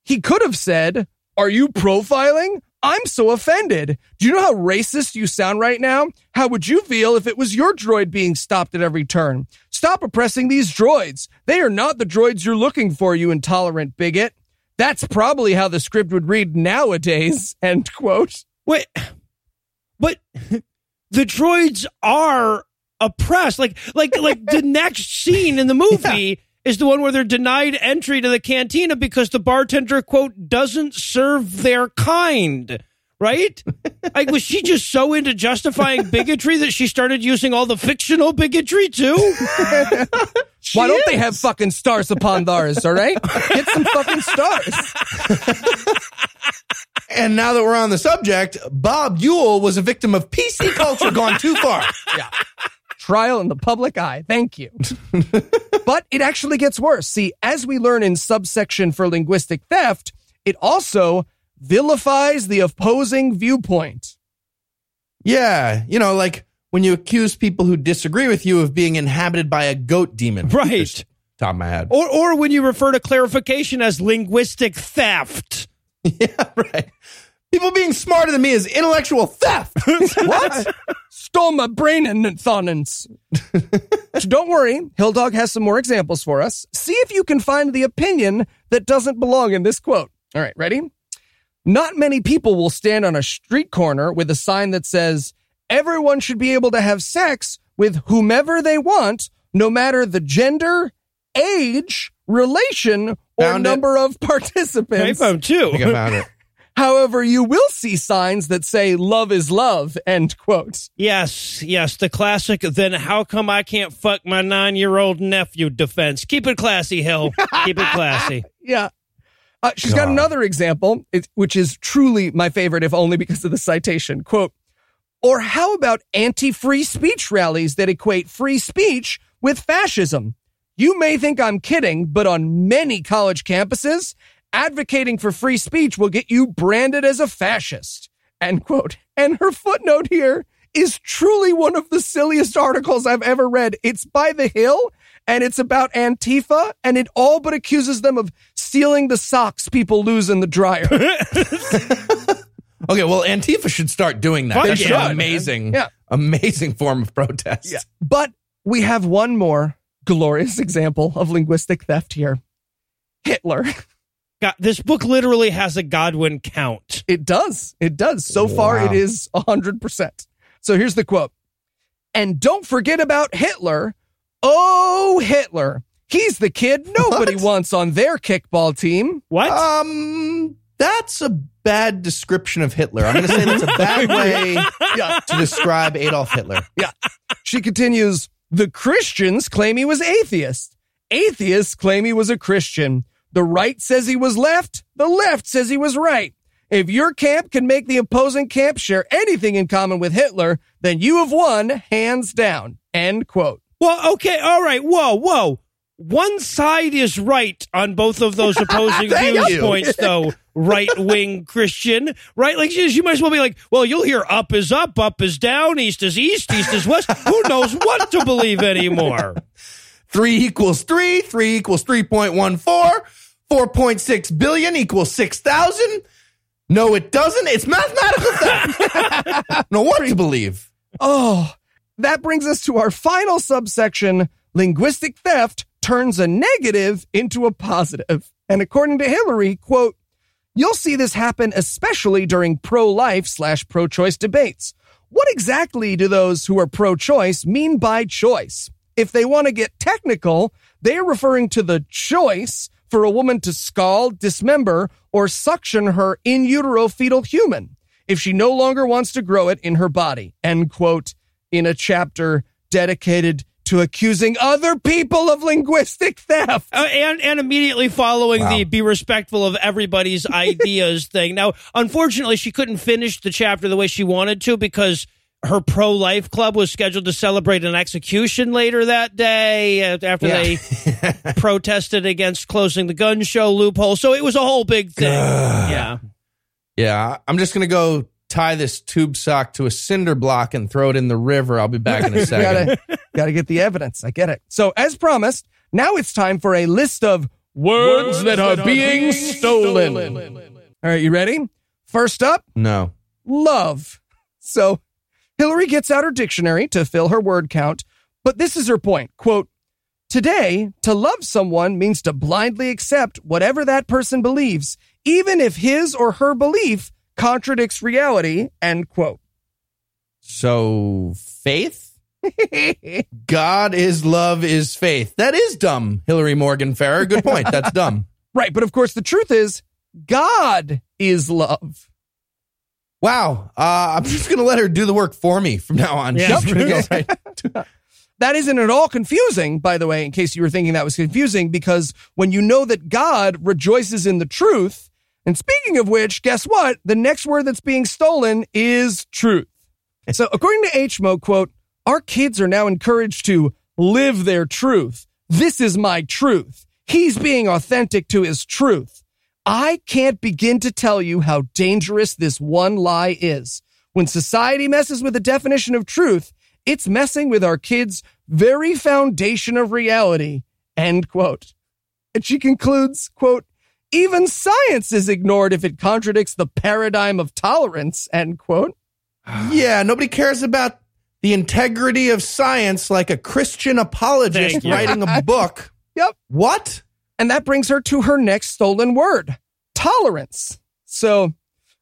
he could have said, Are you profiling? I'm so offended. Do you know how racist you sound right now? How would you feel if it was your droid being stopped at every turn? Stop oppressing these droids. They are not the droids you're looking for, you intolerant bigot. That's probably how the script would read nowadays. End quote. Wait, but the droids are oppressed. Like, like, like the next scene in the movie is the one where they're denied entry to the cantina because the bartender quote doesn't serve their kind. Right? Like, was she just so into justifying bigotry that she started using all the fictional bigotry too? Why don't they have fucking stars upon theirs, all right? Get some fucking stars. And now that we're on the subject, Bob Yule was a victim of PC culture gone too far. Trial in the public eye. Thank you. but it actually gets worse. See, as we learn in subsection for linguistic theft, it also vilifies the opposing viewpoint. Yeah, you know, like when you accuse people who disagree with you of being inhabited by a goat demon. Right. Just top of my head. Or, or when you refer to clarification as linguistic theft. Yeah, right. People being smarter than me is intellectual theft. What? Stole my brain and thonins. so don't worry, Hill Dog has some more examples for us. See if you can find the opinion that doesn't belong in this quote. All right, ready? Not many people will stand on a street corner with a sign that says, everyone should be able to have sex with whomever they want, no matter the gender, age, relation, or Found it. number of I participants. found two. I think I found it. However, you will see signs that say love is love, end quote. Yes, yes, the classic. Then how come I can't fuck my nine year old nephew defense? Keep it classy, Hill. Keep it classy. Yeah. Uh, she's got another example, which is truly my favorite, if only because of the citation. Quote, or how about anti free speech rallies that equate free speech with fascism? You may think I'm kidding, but on many college campuses, advocating for free speech will get you branded as a fascist. End quote. And her footnote here is truly one of the silliest articles I've ever read. It's by The Hill and it's about Antifa and it all but accuses them of stealing the socks people lose in the dryer. Okay, well, Antifa should start doing that. Fuck That's yeah, an amazing, Yeah. amazing form of protest. Yeah. But we have one more glorious example of linguistic theft here. Hitler. God, this book literally has a Godwin count. It does. It does. So far, Wow. it is 100%. So here's the quote. And don't forget about Hitler. Oh, Hitler. He's the kid nobody What? wants on their kickball team. What? Um, that's a bad description of Hitler. I'm going to say that's a bad way to describe Adolf Hitler. Yeah. She continues, the Christians claim he was atheist. Atheists claim he was a Christian. The right says he was left. The left says he was right. If your camp can make the opposing camp share anything in common with Hitler, then you have won, hands down. End quote. Well, okay, all right. Whoa, whoa. One side is right on both of those opposing viewpoints, though. Right wing Christian, right? Like you might as well be like, well, you'll hear up is up, up is down, east is east, east is west. Who knows what to believe anymore? Three equals three. Three equals 3.14. 4.6 billion equals 6,000. No, it doesn't. It's mathematical no, what to believe? Oh, that brings us to our final subsection linguistic theft turns a negative into a positive. And according to Hillary, quote, you'll see this happen especially during pro life slash pro choice debates. What exactly do those who are pro choice mean by choice? If they want to get technical, they are referring to the choice for a woman to scald, dismember, or suction her in utero fetal human if she no longer wants to grow it in her body. End quote. In a chapter dedicated to accusing other people of linguistic theft. Uh, and and immediately following Wow. the be respectful of everybody's ideas thing. Now, unfortunately, she couldn't finish the chapter the way she wanted to because her pro life club was scheduled to celebrate an execution later that day uh, after they protested against closing the gun show loophole. So it was a whole big thing. yeah. Yeah, I'm just going to go tie this tube sock to a cinder block and throw it in the river. I'll be back in a second. gotta, gotta get the evidence. I get it. So, as promised, now it's time for a list of words, that, are, being, stolen. All right, you ready? First up, no. love. So Hillary gets out her dictionary to fill her word count, but this is her point. Quote, Today, to love someone means to blindly accept whatever that person believes, even if his or her belief contradicts reality. End quote. So, faith? God is love is faith. That is dumb, Hillary Morgan Ferrer. Good point. That's dumb. Right, but of course, the truth is, God is love. Wow. Uh, I'm just going to let her do the work for me from now on. Yeah. Go- That isn't at all confusing, by the way, in case you were thinking that was confusing, because when you know that God rejoices in the truth, and speaking of which, guess what? The next word that's being stolen is truth. So according to HMO, quote, our kids are now encouraged to live their truth. This is my truth. He's being authentic to his truth. I can't begin to tell you how dangerous this one lie is. When society messes with the definition of truth, it's messing with our kids' very foundation of reality. End quote. And she concludes, quote, even science is ignored if it contradicts the paradigm of tolerance, end quote. yeah, nobody cares about the integrity of science like a Christian apologist writing a book. Yep. What? And that brings her to her next stolen word tolerance. So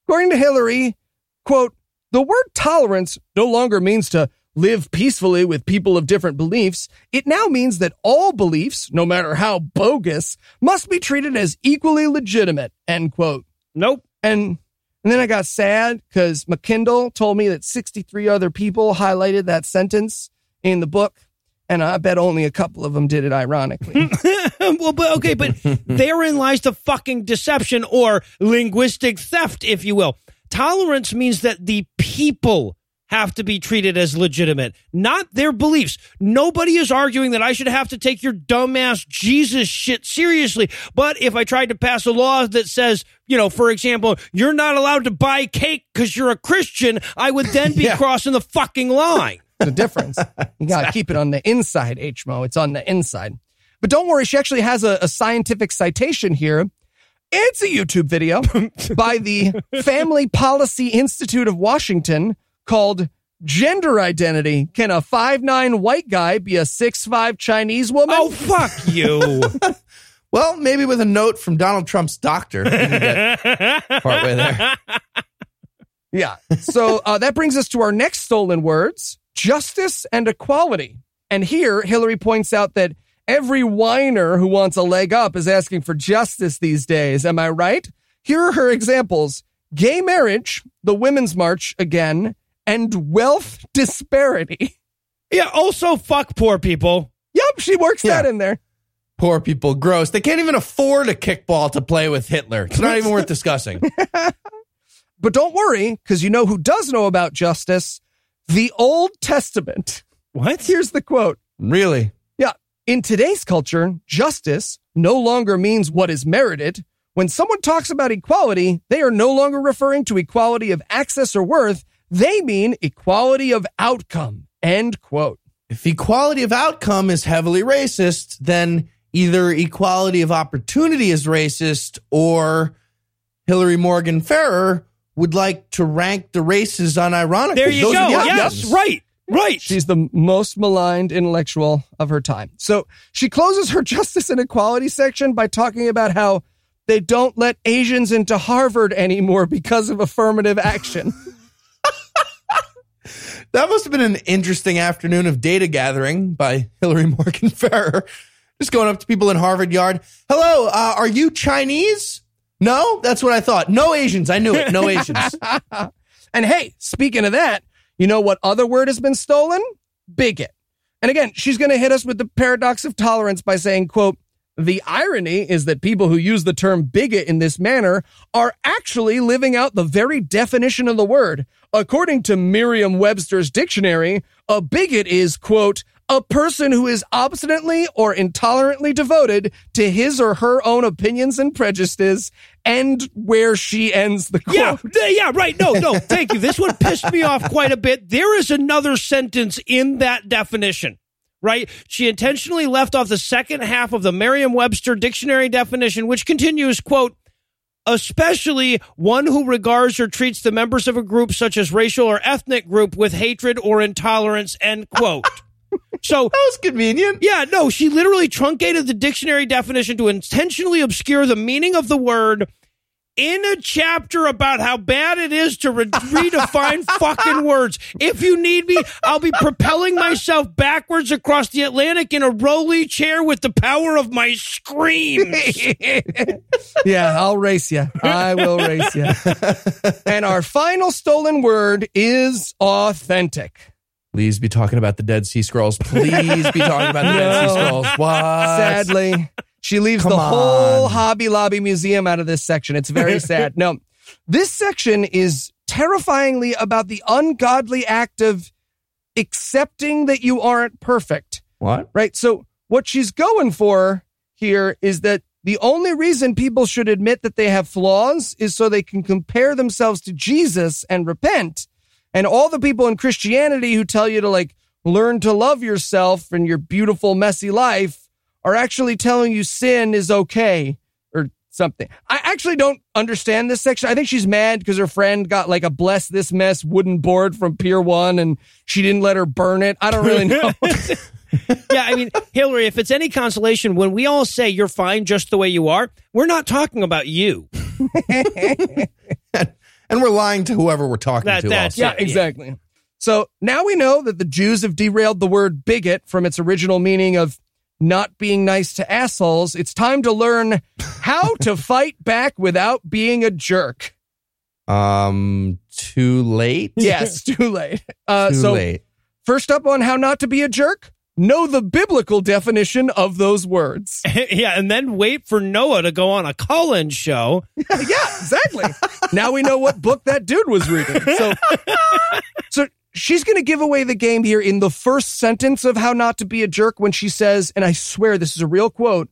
According to Hillary, quote, the word tolerance no longer means to live peacefully with people of different beliefs. It now means that all beliefs, no matter how bogus, must be treated as equally legitimate, end quote. Nope. And and then I got sad because my Kindle told me that 63 other people highlighted that sentence in the book. And I bet only a couple of them did it ironically. well, but okay, but therein lies the fucking deception or linguistic theft, if you will. Tolerance means that the people have to be treated as legitimate, not their beliefs. Nobody is arguing that I should have to take your dumbass Jesus shit seriously. But if I tried to pass a law that says, you know, for example, you're not allowed to buy cake because you're a Christian, I would then be Yeah. crossing the fucking line. The difference. You got to keep it on the inside, HMO. It's on the inside. But don't worry, she actually has a, a scientific citation here. It's a YouTube video by the Family Policy Institute of Washington called Gender Identity. Can a five nine white guy be a six five Chinese woman? Oh, fuck you. Well, maybe with a note from Donald Trump's doctor. partway there. Yeah. So uh, that brings us to our next stolen words justice and equality. And here, Hillary points out that every whiner who wants a leg up is asking for justice these days. Am I right? Here are her examples gay marriage, the Women's March again, and wealth disparity. yeah, also fuck poor people. Yep, she works Yeah. that in there. Poor people, gross. They can't even afford a kickball to play with Hitler. It's not even worth discussing. But don't worry, because you know who does know about justice? The Old Testament. What? Here's the quote. Really? Yeah. In today's culture, justice no longer means what is merited. When someone talks about equality, they are no longer referring to equality of access or worth. They mean equality of outcome. End quote. If equality of outcome is heavily racist, then either equality of opportunity is racist or Hillary Morgan Ferrer would like to rank the races unironically. There you Those go. are the Yes, options. right, right. She's the most maligned intellectual of her time. So she closes her justice and equality section by talking about how they don't let Asians into Harvard anymore because of affirmative action. That must have been an interesting afternoon of data gathering by Hillary Morgan Ferrer. Just going up to people in Harvard Yard. Hello, uh, are you Chinese? No, that's what I thought. No Asians. I knew it. No Asians. And hey, speaking of that, you know what other word has been stolen? Bigot. And again, she's going to hit us with the paradox of tolerance by saying, quote, the irony is that people who use the term bigot in this manner are actually living out the very definition of the word. According to Merriam Webster's dictionary, a bigot is, quote, a person who is obstinately or intolerantly devoted to his or her own opinions and prejudices, and where she ends the quote. Yeah, yeah, right. No, no, thank you. This one pissed me off quite a bit. There is another sentence in that definition, right? She intentionally left off the second half of the Merriam Webster dictionary definition, which continues, quote, especially one who regards or treats the members of a group such as racial or ethnic group with hatred or intolerance, end quote. So that was convenient. yeah, no, she literally truncated the dictionary definition to intentionally obscure the meaning of the word in a chapter about how bad it is to re- redefine fucking words. If you need me, I'll be propelling myself backwards across the Atlantic in a rolly chair with the power of my screams. yeah, I'll race you. I will race you. and our final stolen word is authentic. Please be talking about the Dead Sea Scrolls. Please be talking about the Dead Sea Scrolls. What? Sadly, she leaves Come the whole. Hobby Lobby museum out of this section. It's very sad. No, this section is terrifyingly about the ungodly act of accepting that you aren't perfect. What? right? So what she's going for here is that the only reason people should admit that they have flaws is so they can compare themselves to Jesus and repent. And all the people in Christianity who tell you to like learn to love yourself and your beautiful messy life are actually telling you sin is okay or something. I actually don't understand this section. I think she's mad because her friend got like a bless this mess wooden board from Pier 1 and she didn't let her burn it. I don't really know. yeah, I mean, Hillary, if it's any consolation, when we all say you're fine just the way you are, we're not talking about you. And we're lying to whoever we're talking That- to. that's- also. Yeah, exactly. So now we know that the Jews have derailed the word bigot from its original meaning of not being nice to assholes. It's time to learn how to fight back without being a jerk. Um, too late. Yes, too late. Uh, too so late. first up on how not to be a jerk, know the biblical definition of those words. yeah, and then wait for Noah to go on a call-in show. yeah, exactly. now we know what book that dude was reading. So, so she's going to give away the game here in the first sentence of How Not to Be a Jerk when she says, and I swear this is a real quote,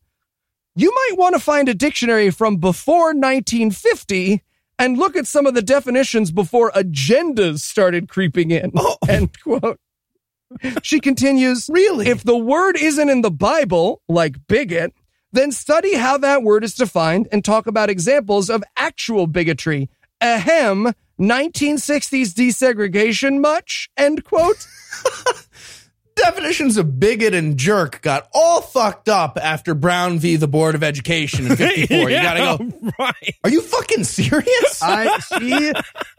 you might want to find a dictionary from before 1950 and look at some of the definitions before agendas started creeping in. Oh. End quote. She continues, Really? If the word isn't in the Bible, like bigot, then study how that word is defined and talk about examples of actual bigotry. Ahem, 1960s desegregation much? End quote. Definitions of bigot and jerk got all fucked up after Brown v. the Board of Education in 54. You gotta go. right. Are you fucking serious? I, she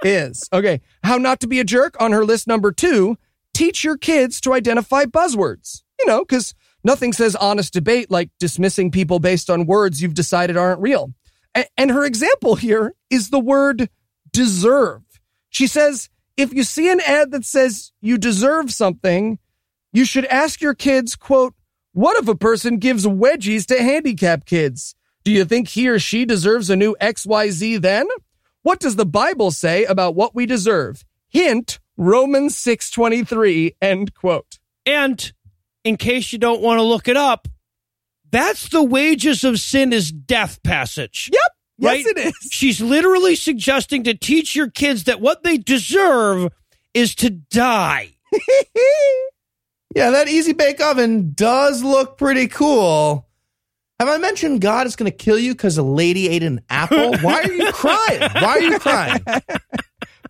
is. Okay. How not to be a jerk on her list number two teach your kids to identify buzzwords. You know, because nothing says honest debate like dismissing people based on words you've decided aren't real. A- and her example here is the word deserve. She says, if you see an ad that says you deserve something, you should ask your kids, quote, what if a person gives wedgies to handicapped kids? Do you think he or she deserves a new XYZ then? What does the Bible say about what we deserve? Hint, Romans 6:23, end quote. And in case you don't want to look it up, that's the wages of sin is death passage. Yep. Yes, it is. She's literally suggesting to teach your kids that what they deserve is to die. yeah, that easy bake oven does look pretty cool. Have I mentioned God is going to kill you because a lady ate an apple? Why are you crying? Why are you crying?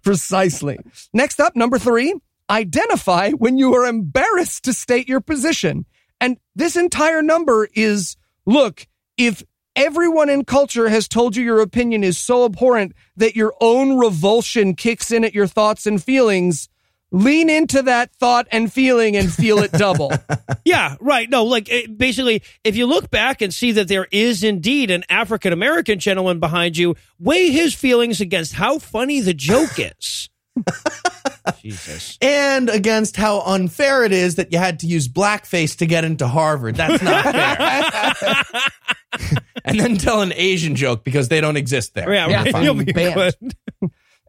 Precisely. Next up, number three, identify when you are embarrassed to state your position. And this entire number is look, if everyone in culture has told you your opinion is so abhorrent that your own revulsion kicks in at your thoughts and feelings, lean into that thought and feeling and feel it double. Yeah, right. No, like eh, basically, if you look back and see that there is indeed an African American gentleman behind you, weigh his feelings against how funny the joke is. Jesus. And against how unfair it is that you had to use blackface to get into Harvard. That's not fair. and then tell an Asian joke because they don't exist there. Yeah, right. You'll be Banned. good.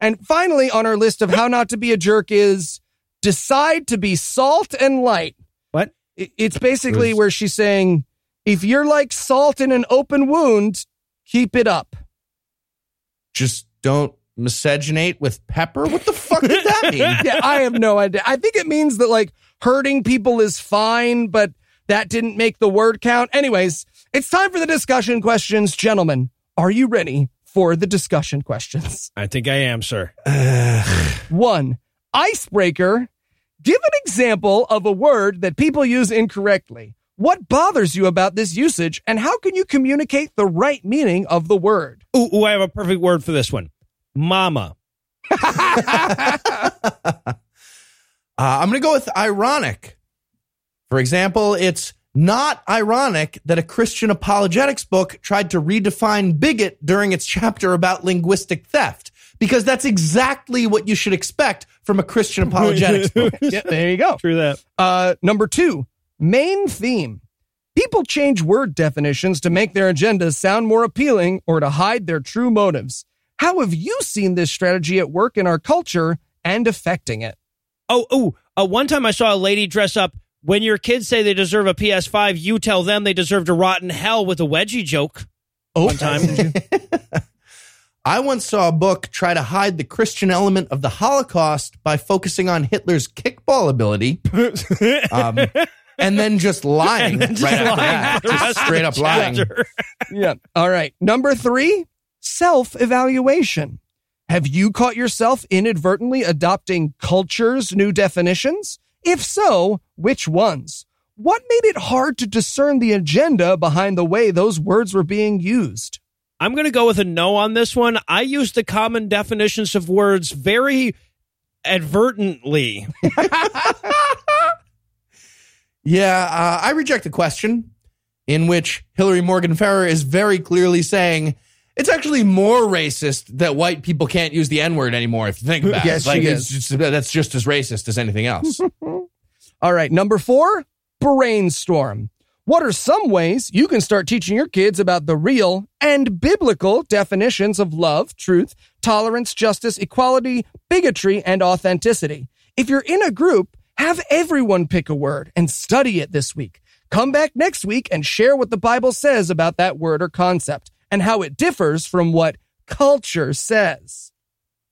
And finally, on our list of how not to be a jerk is decide to be salt and light. What? It's basically where she's saying, if you're like salt in an open wound, keep it up. Just don't miscegenate with pepper. What the fuck did that mean? Yeah, I have no idea. I think it means that like hurting people is fine, but that didn't make the word count. Anyways, it's time for the discussion questions. Gentlemen, are you ready for the discussion questions? I think I am, sir. One, icebreaker. Give an example of a word that people use incorrectly. What bothers you about this usage, and how can you communicate the right meaning of the word? Ooh, ooh, I have a perfect word for this one. Mama. Uh, I'm going to go with ironic. For example, it's not ironic that a Christian apologetics book tried to redefine bigot during its chapter about linguistic theft, because that's exactly what you should expect from a Christian apologetics book. Yeah, there you go. True that. Uh, number two, main theme. People change word definitions to make their agendas sound more appealing or to hide their true motives. How have you seen this strategy at work in our culture and affecting it? Oh, oh, uh, one time I saw a lady dress up. When your kids say they deserve a PS5, you tell them they deserve to rot in hell with a wedgie joke. Oh, One time. I once saw a book try to hide the Christian element of the Holocaust by focusing on Hitler's kickball ability, um, and then just lying then just right after that. for the rest Just straight up lying. yeah. All right. Number three, self evaluation. Have you caught yourself inadvertently adopting culture's new definitions? If so, which ones? What made it hard to discern the agenda behind the way those words were being used? I'm going to go with a no on this one. I use the common definitions of words very advertently. Yeah, uh, I reject the question in which Hillary Morgan Ferrer is very clearly saying it's actually more racist that white people can't use the N word anymore. If you think about Yes, it, like she it's just, that's just as racist as anything else. All right, number four, brainstorm. What are some ways you can start teaching your kids about the real and biblical definitions of love, truth, tolerance, justice, equality, bigotry, and authenticity? If you're in a group, have everyone pick a word and study it this week. Come back next week and share what the Bible says about that word or concept and how it differs from what culture says.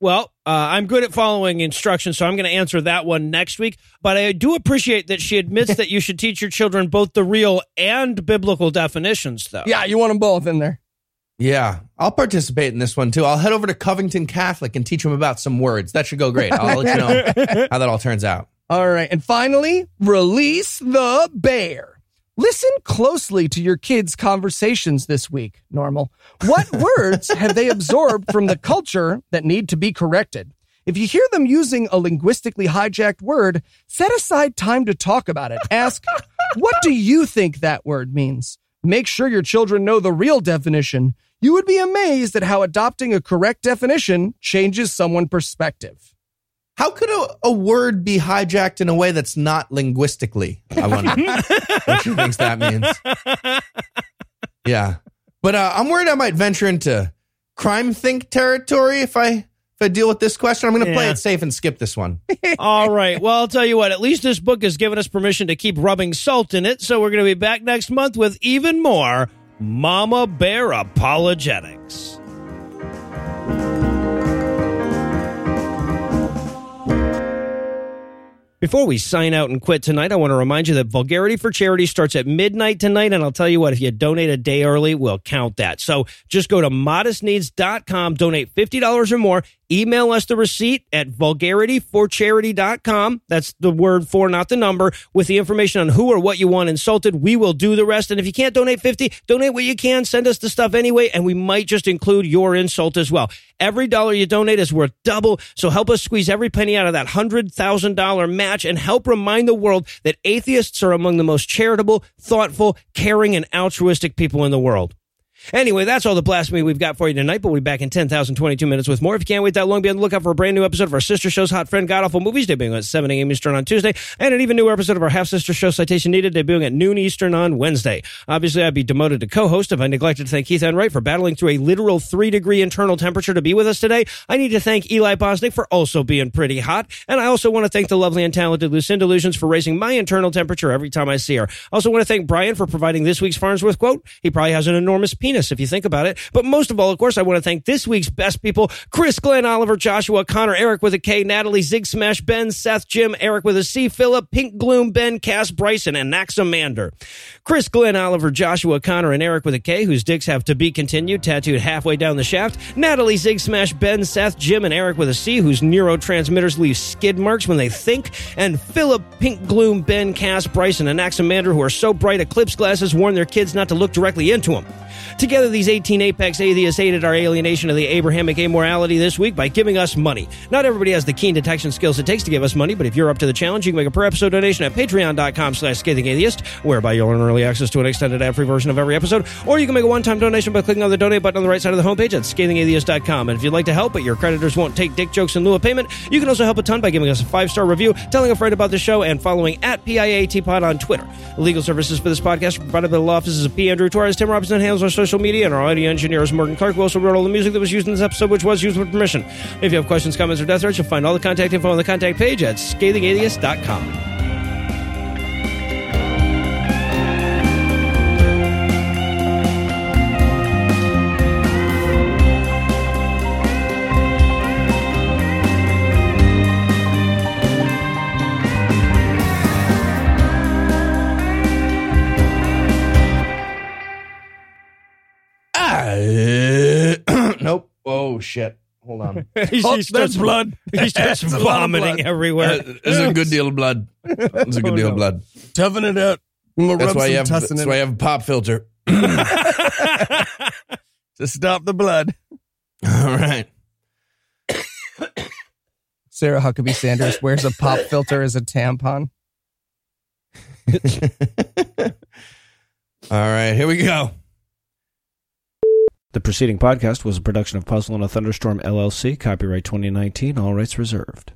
Well, uh, I'm good at following instructions, so I'm going to answer that one next week. But I do appreciate that she admits that you should teach your children both the real and biblical definitions, though. Yeah, you want them both in there. yeah, I'll participate in this one too. I'll head over to Covington Catholic and teach them about some words. That should go great. I'll let you know how that all turns out. All right. And finally, release the bear. Listen closely to your kids' conversations this week, Normal. What words have they absorbed from the culture that need to be corrected? If you hear them using a linguistically hijacked word, set aside time to talk about it. Ask, what do you think that word means? Make sure your children know the real definition. You would be amazed at how adopting a correct definition changes someone's perspective. How could a, a word be hijacked in a way that's not linguistically? I wonder what she thinks that means. Yeah, but uh, I'm worried I might venture into crime think territory if I if I deal with this question. I'm going to play it safe and skip this one. All right. Well, I'll tell you what, at least this book has given us permission to keep rubbing salt in it. So we're going to be back next month with even more Mama Bear apologetics. Before we sign out and quit tonight, I want to remind you that Vulgarity for Charity starts at midnight tonight. And I'll tell you what, if you donate a day early, we'll count that. So just go to modestneeds.com, donate $50 or more, email us the receipt at vulgarityforcharity.com. That's the word for, not the number, with the information on who or what you want insulted. We will do the rest. And if you can't donate 50, donate what you can. Send us the stuff anyway, and we might just include your insult as well. Every dollar you donate is worth double. So help us squeeze every penny out of that $100,000 match and help remind the world that atheists are among the most charitable, thoughtful, caring, and altruistic people in the world. Anyway, that's all the blasphemy we've got for you tonight, but we'll be back in 10,022 minutes with more. If you can't wait that long, be on the lookout for a brand new episode of our sister show's Hot Friend God Awful Movies, debuting at 7 a.m. Eastern on Tuesday, and an even newer episode of our half sister show Citation Needed, debuting at noon Eastern on Wednesday. Obviously, I'd be demoted to co-host if I neglected to thank Heath Enright for battling through a literal three degree internal temperature to be with us today. I need to thank Eli Bosnick for also being pretty hot, and I also want to thank the lovely and talented Lucinda Lugeons for raising my internal temperature every time I see her. I also want to thank Brian for providing this week's Farnsworth quote. He probably has an enormous penis if you think about it. But most of all, of course, I want to thank this week's best people Chris, Glenn, Oliver, Joshua, Connor, Eric with a K, Natalie, Zig Smash, Ben, Seth, Jim, Eric with a C, Philip, Pink Gloom, Ben, Cass, Bryson, and Naxamander. Chris, Glenn, Oliver, Joshua, Connor, and Eric with a K, whose dicks have to be continued tattooed halfway down the shaft. Natalie, Zig Smash, Ben, Seth, Jim, and Eric with a C, whose neurotransmitters leave skid marks when they think. And Philip, Pink Gloom, Ben, Cass, Bryson, and Naxamander, who are so bright eclipse glasses warn their kids not to look directly into them. Together, these 18 apex atheists aided our alienation of the Abrahamic amorality this week by giving us money. Not everybody has the keen detection skills it takes to give us money, but if you're up to the challenge, you can make a per episode donation at patreon.com slash scathing atheist, whereby you'll earn early access to an extended ad-free version of every episode, or you can make a one-time donation by clicking on the donate button on the right side of the homepage at scathingatheist.com. And if you'd like to help, but your creditors won't take dick jokes in lieu of payment, you can also help a ton by giving us a five-star review, telling a friend about the show, and following at PIATPod on Twitter. Legal services for this podcast provided by the law offices of P. Andrew Torres. Tim Robinson and handles our social media, and our audio engineer is Morgan Clarke, who also wrote all the music that was used in this episode, which was used with permission. If you have questions, comments, or death threats, you'll find all the contact info on the contact page at scathingatheist.com. oh shit, hold on. he's, oh, blood. He starts vomiting blood. everywhere. Uh, there's it's a good deal of blood. It's a good oh, deal no. of blood. Toughen it up. That's why, you have, that's why I have a pop filter. to stop the blood. All right. Sarah Huckabee Sanders wears a pop filter as a tampon. All right, here we go. The preceding podcast was a production of Puzzle in a Thunderstorm LLC, copyright 2019, all rights reserved.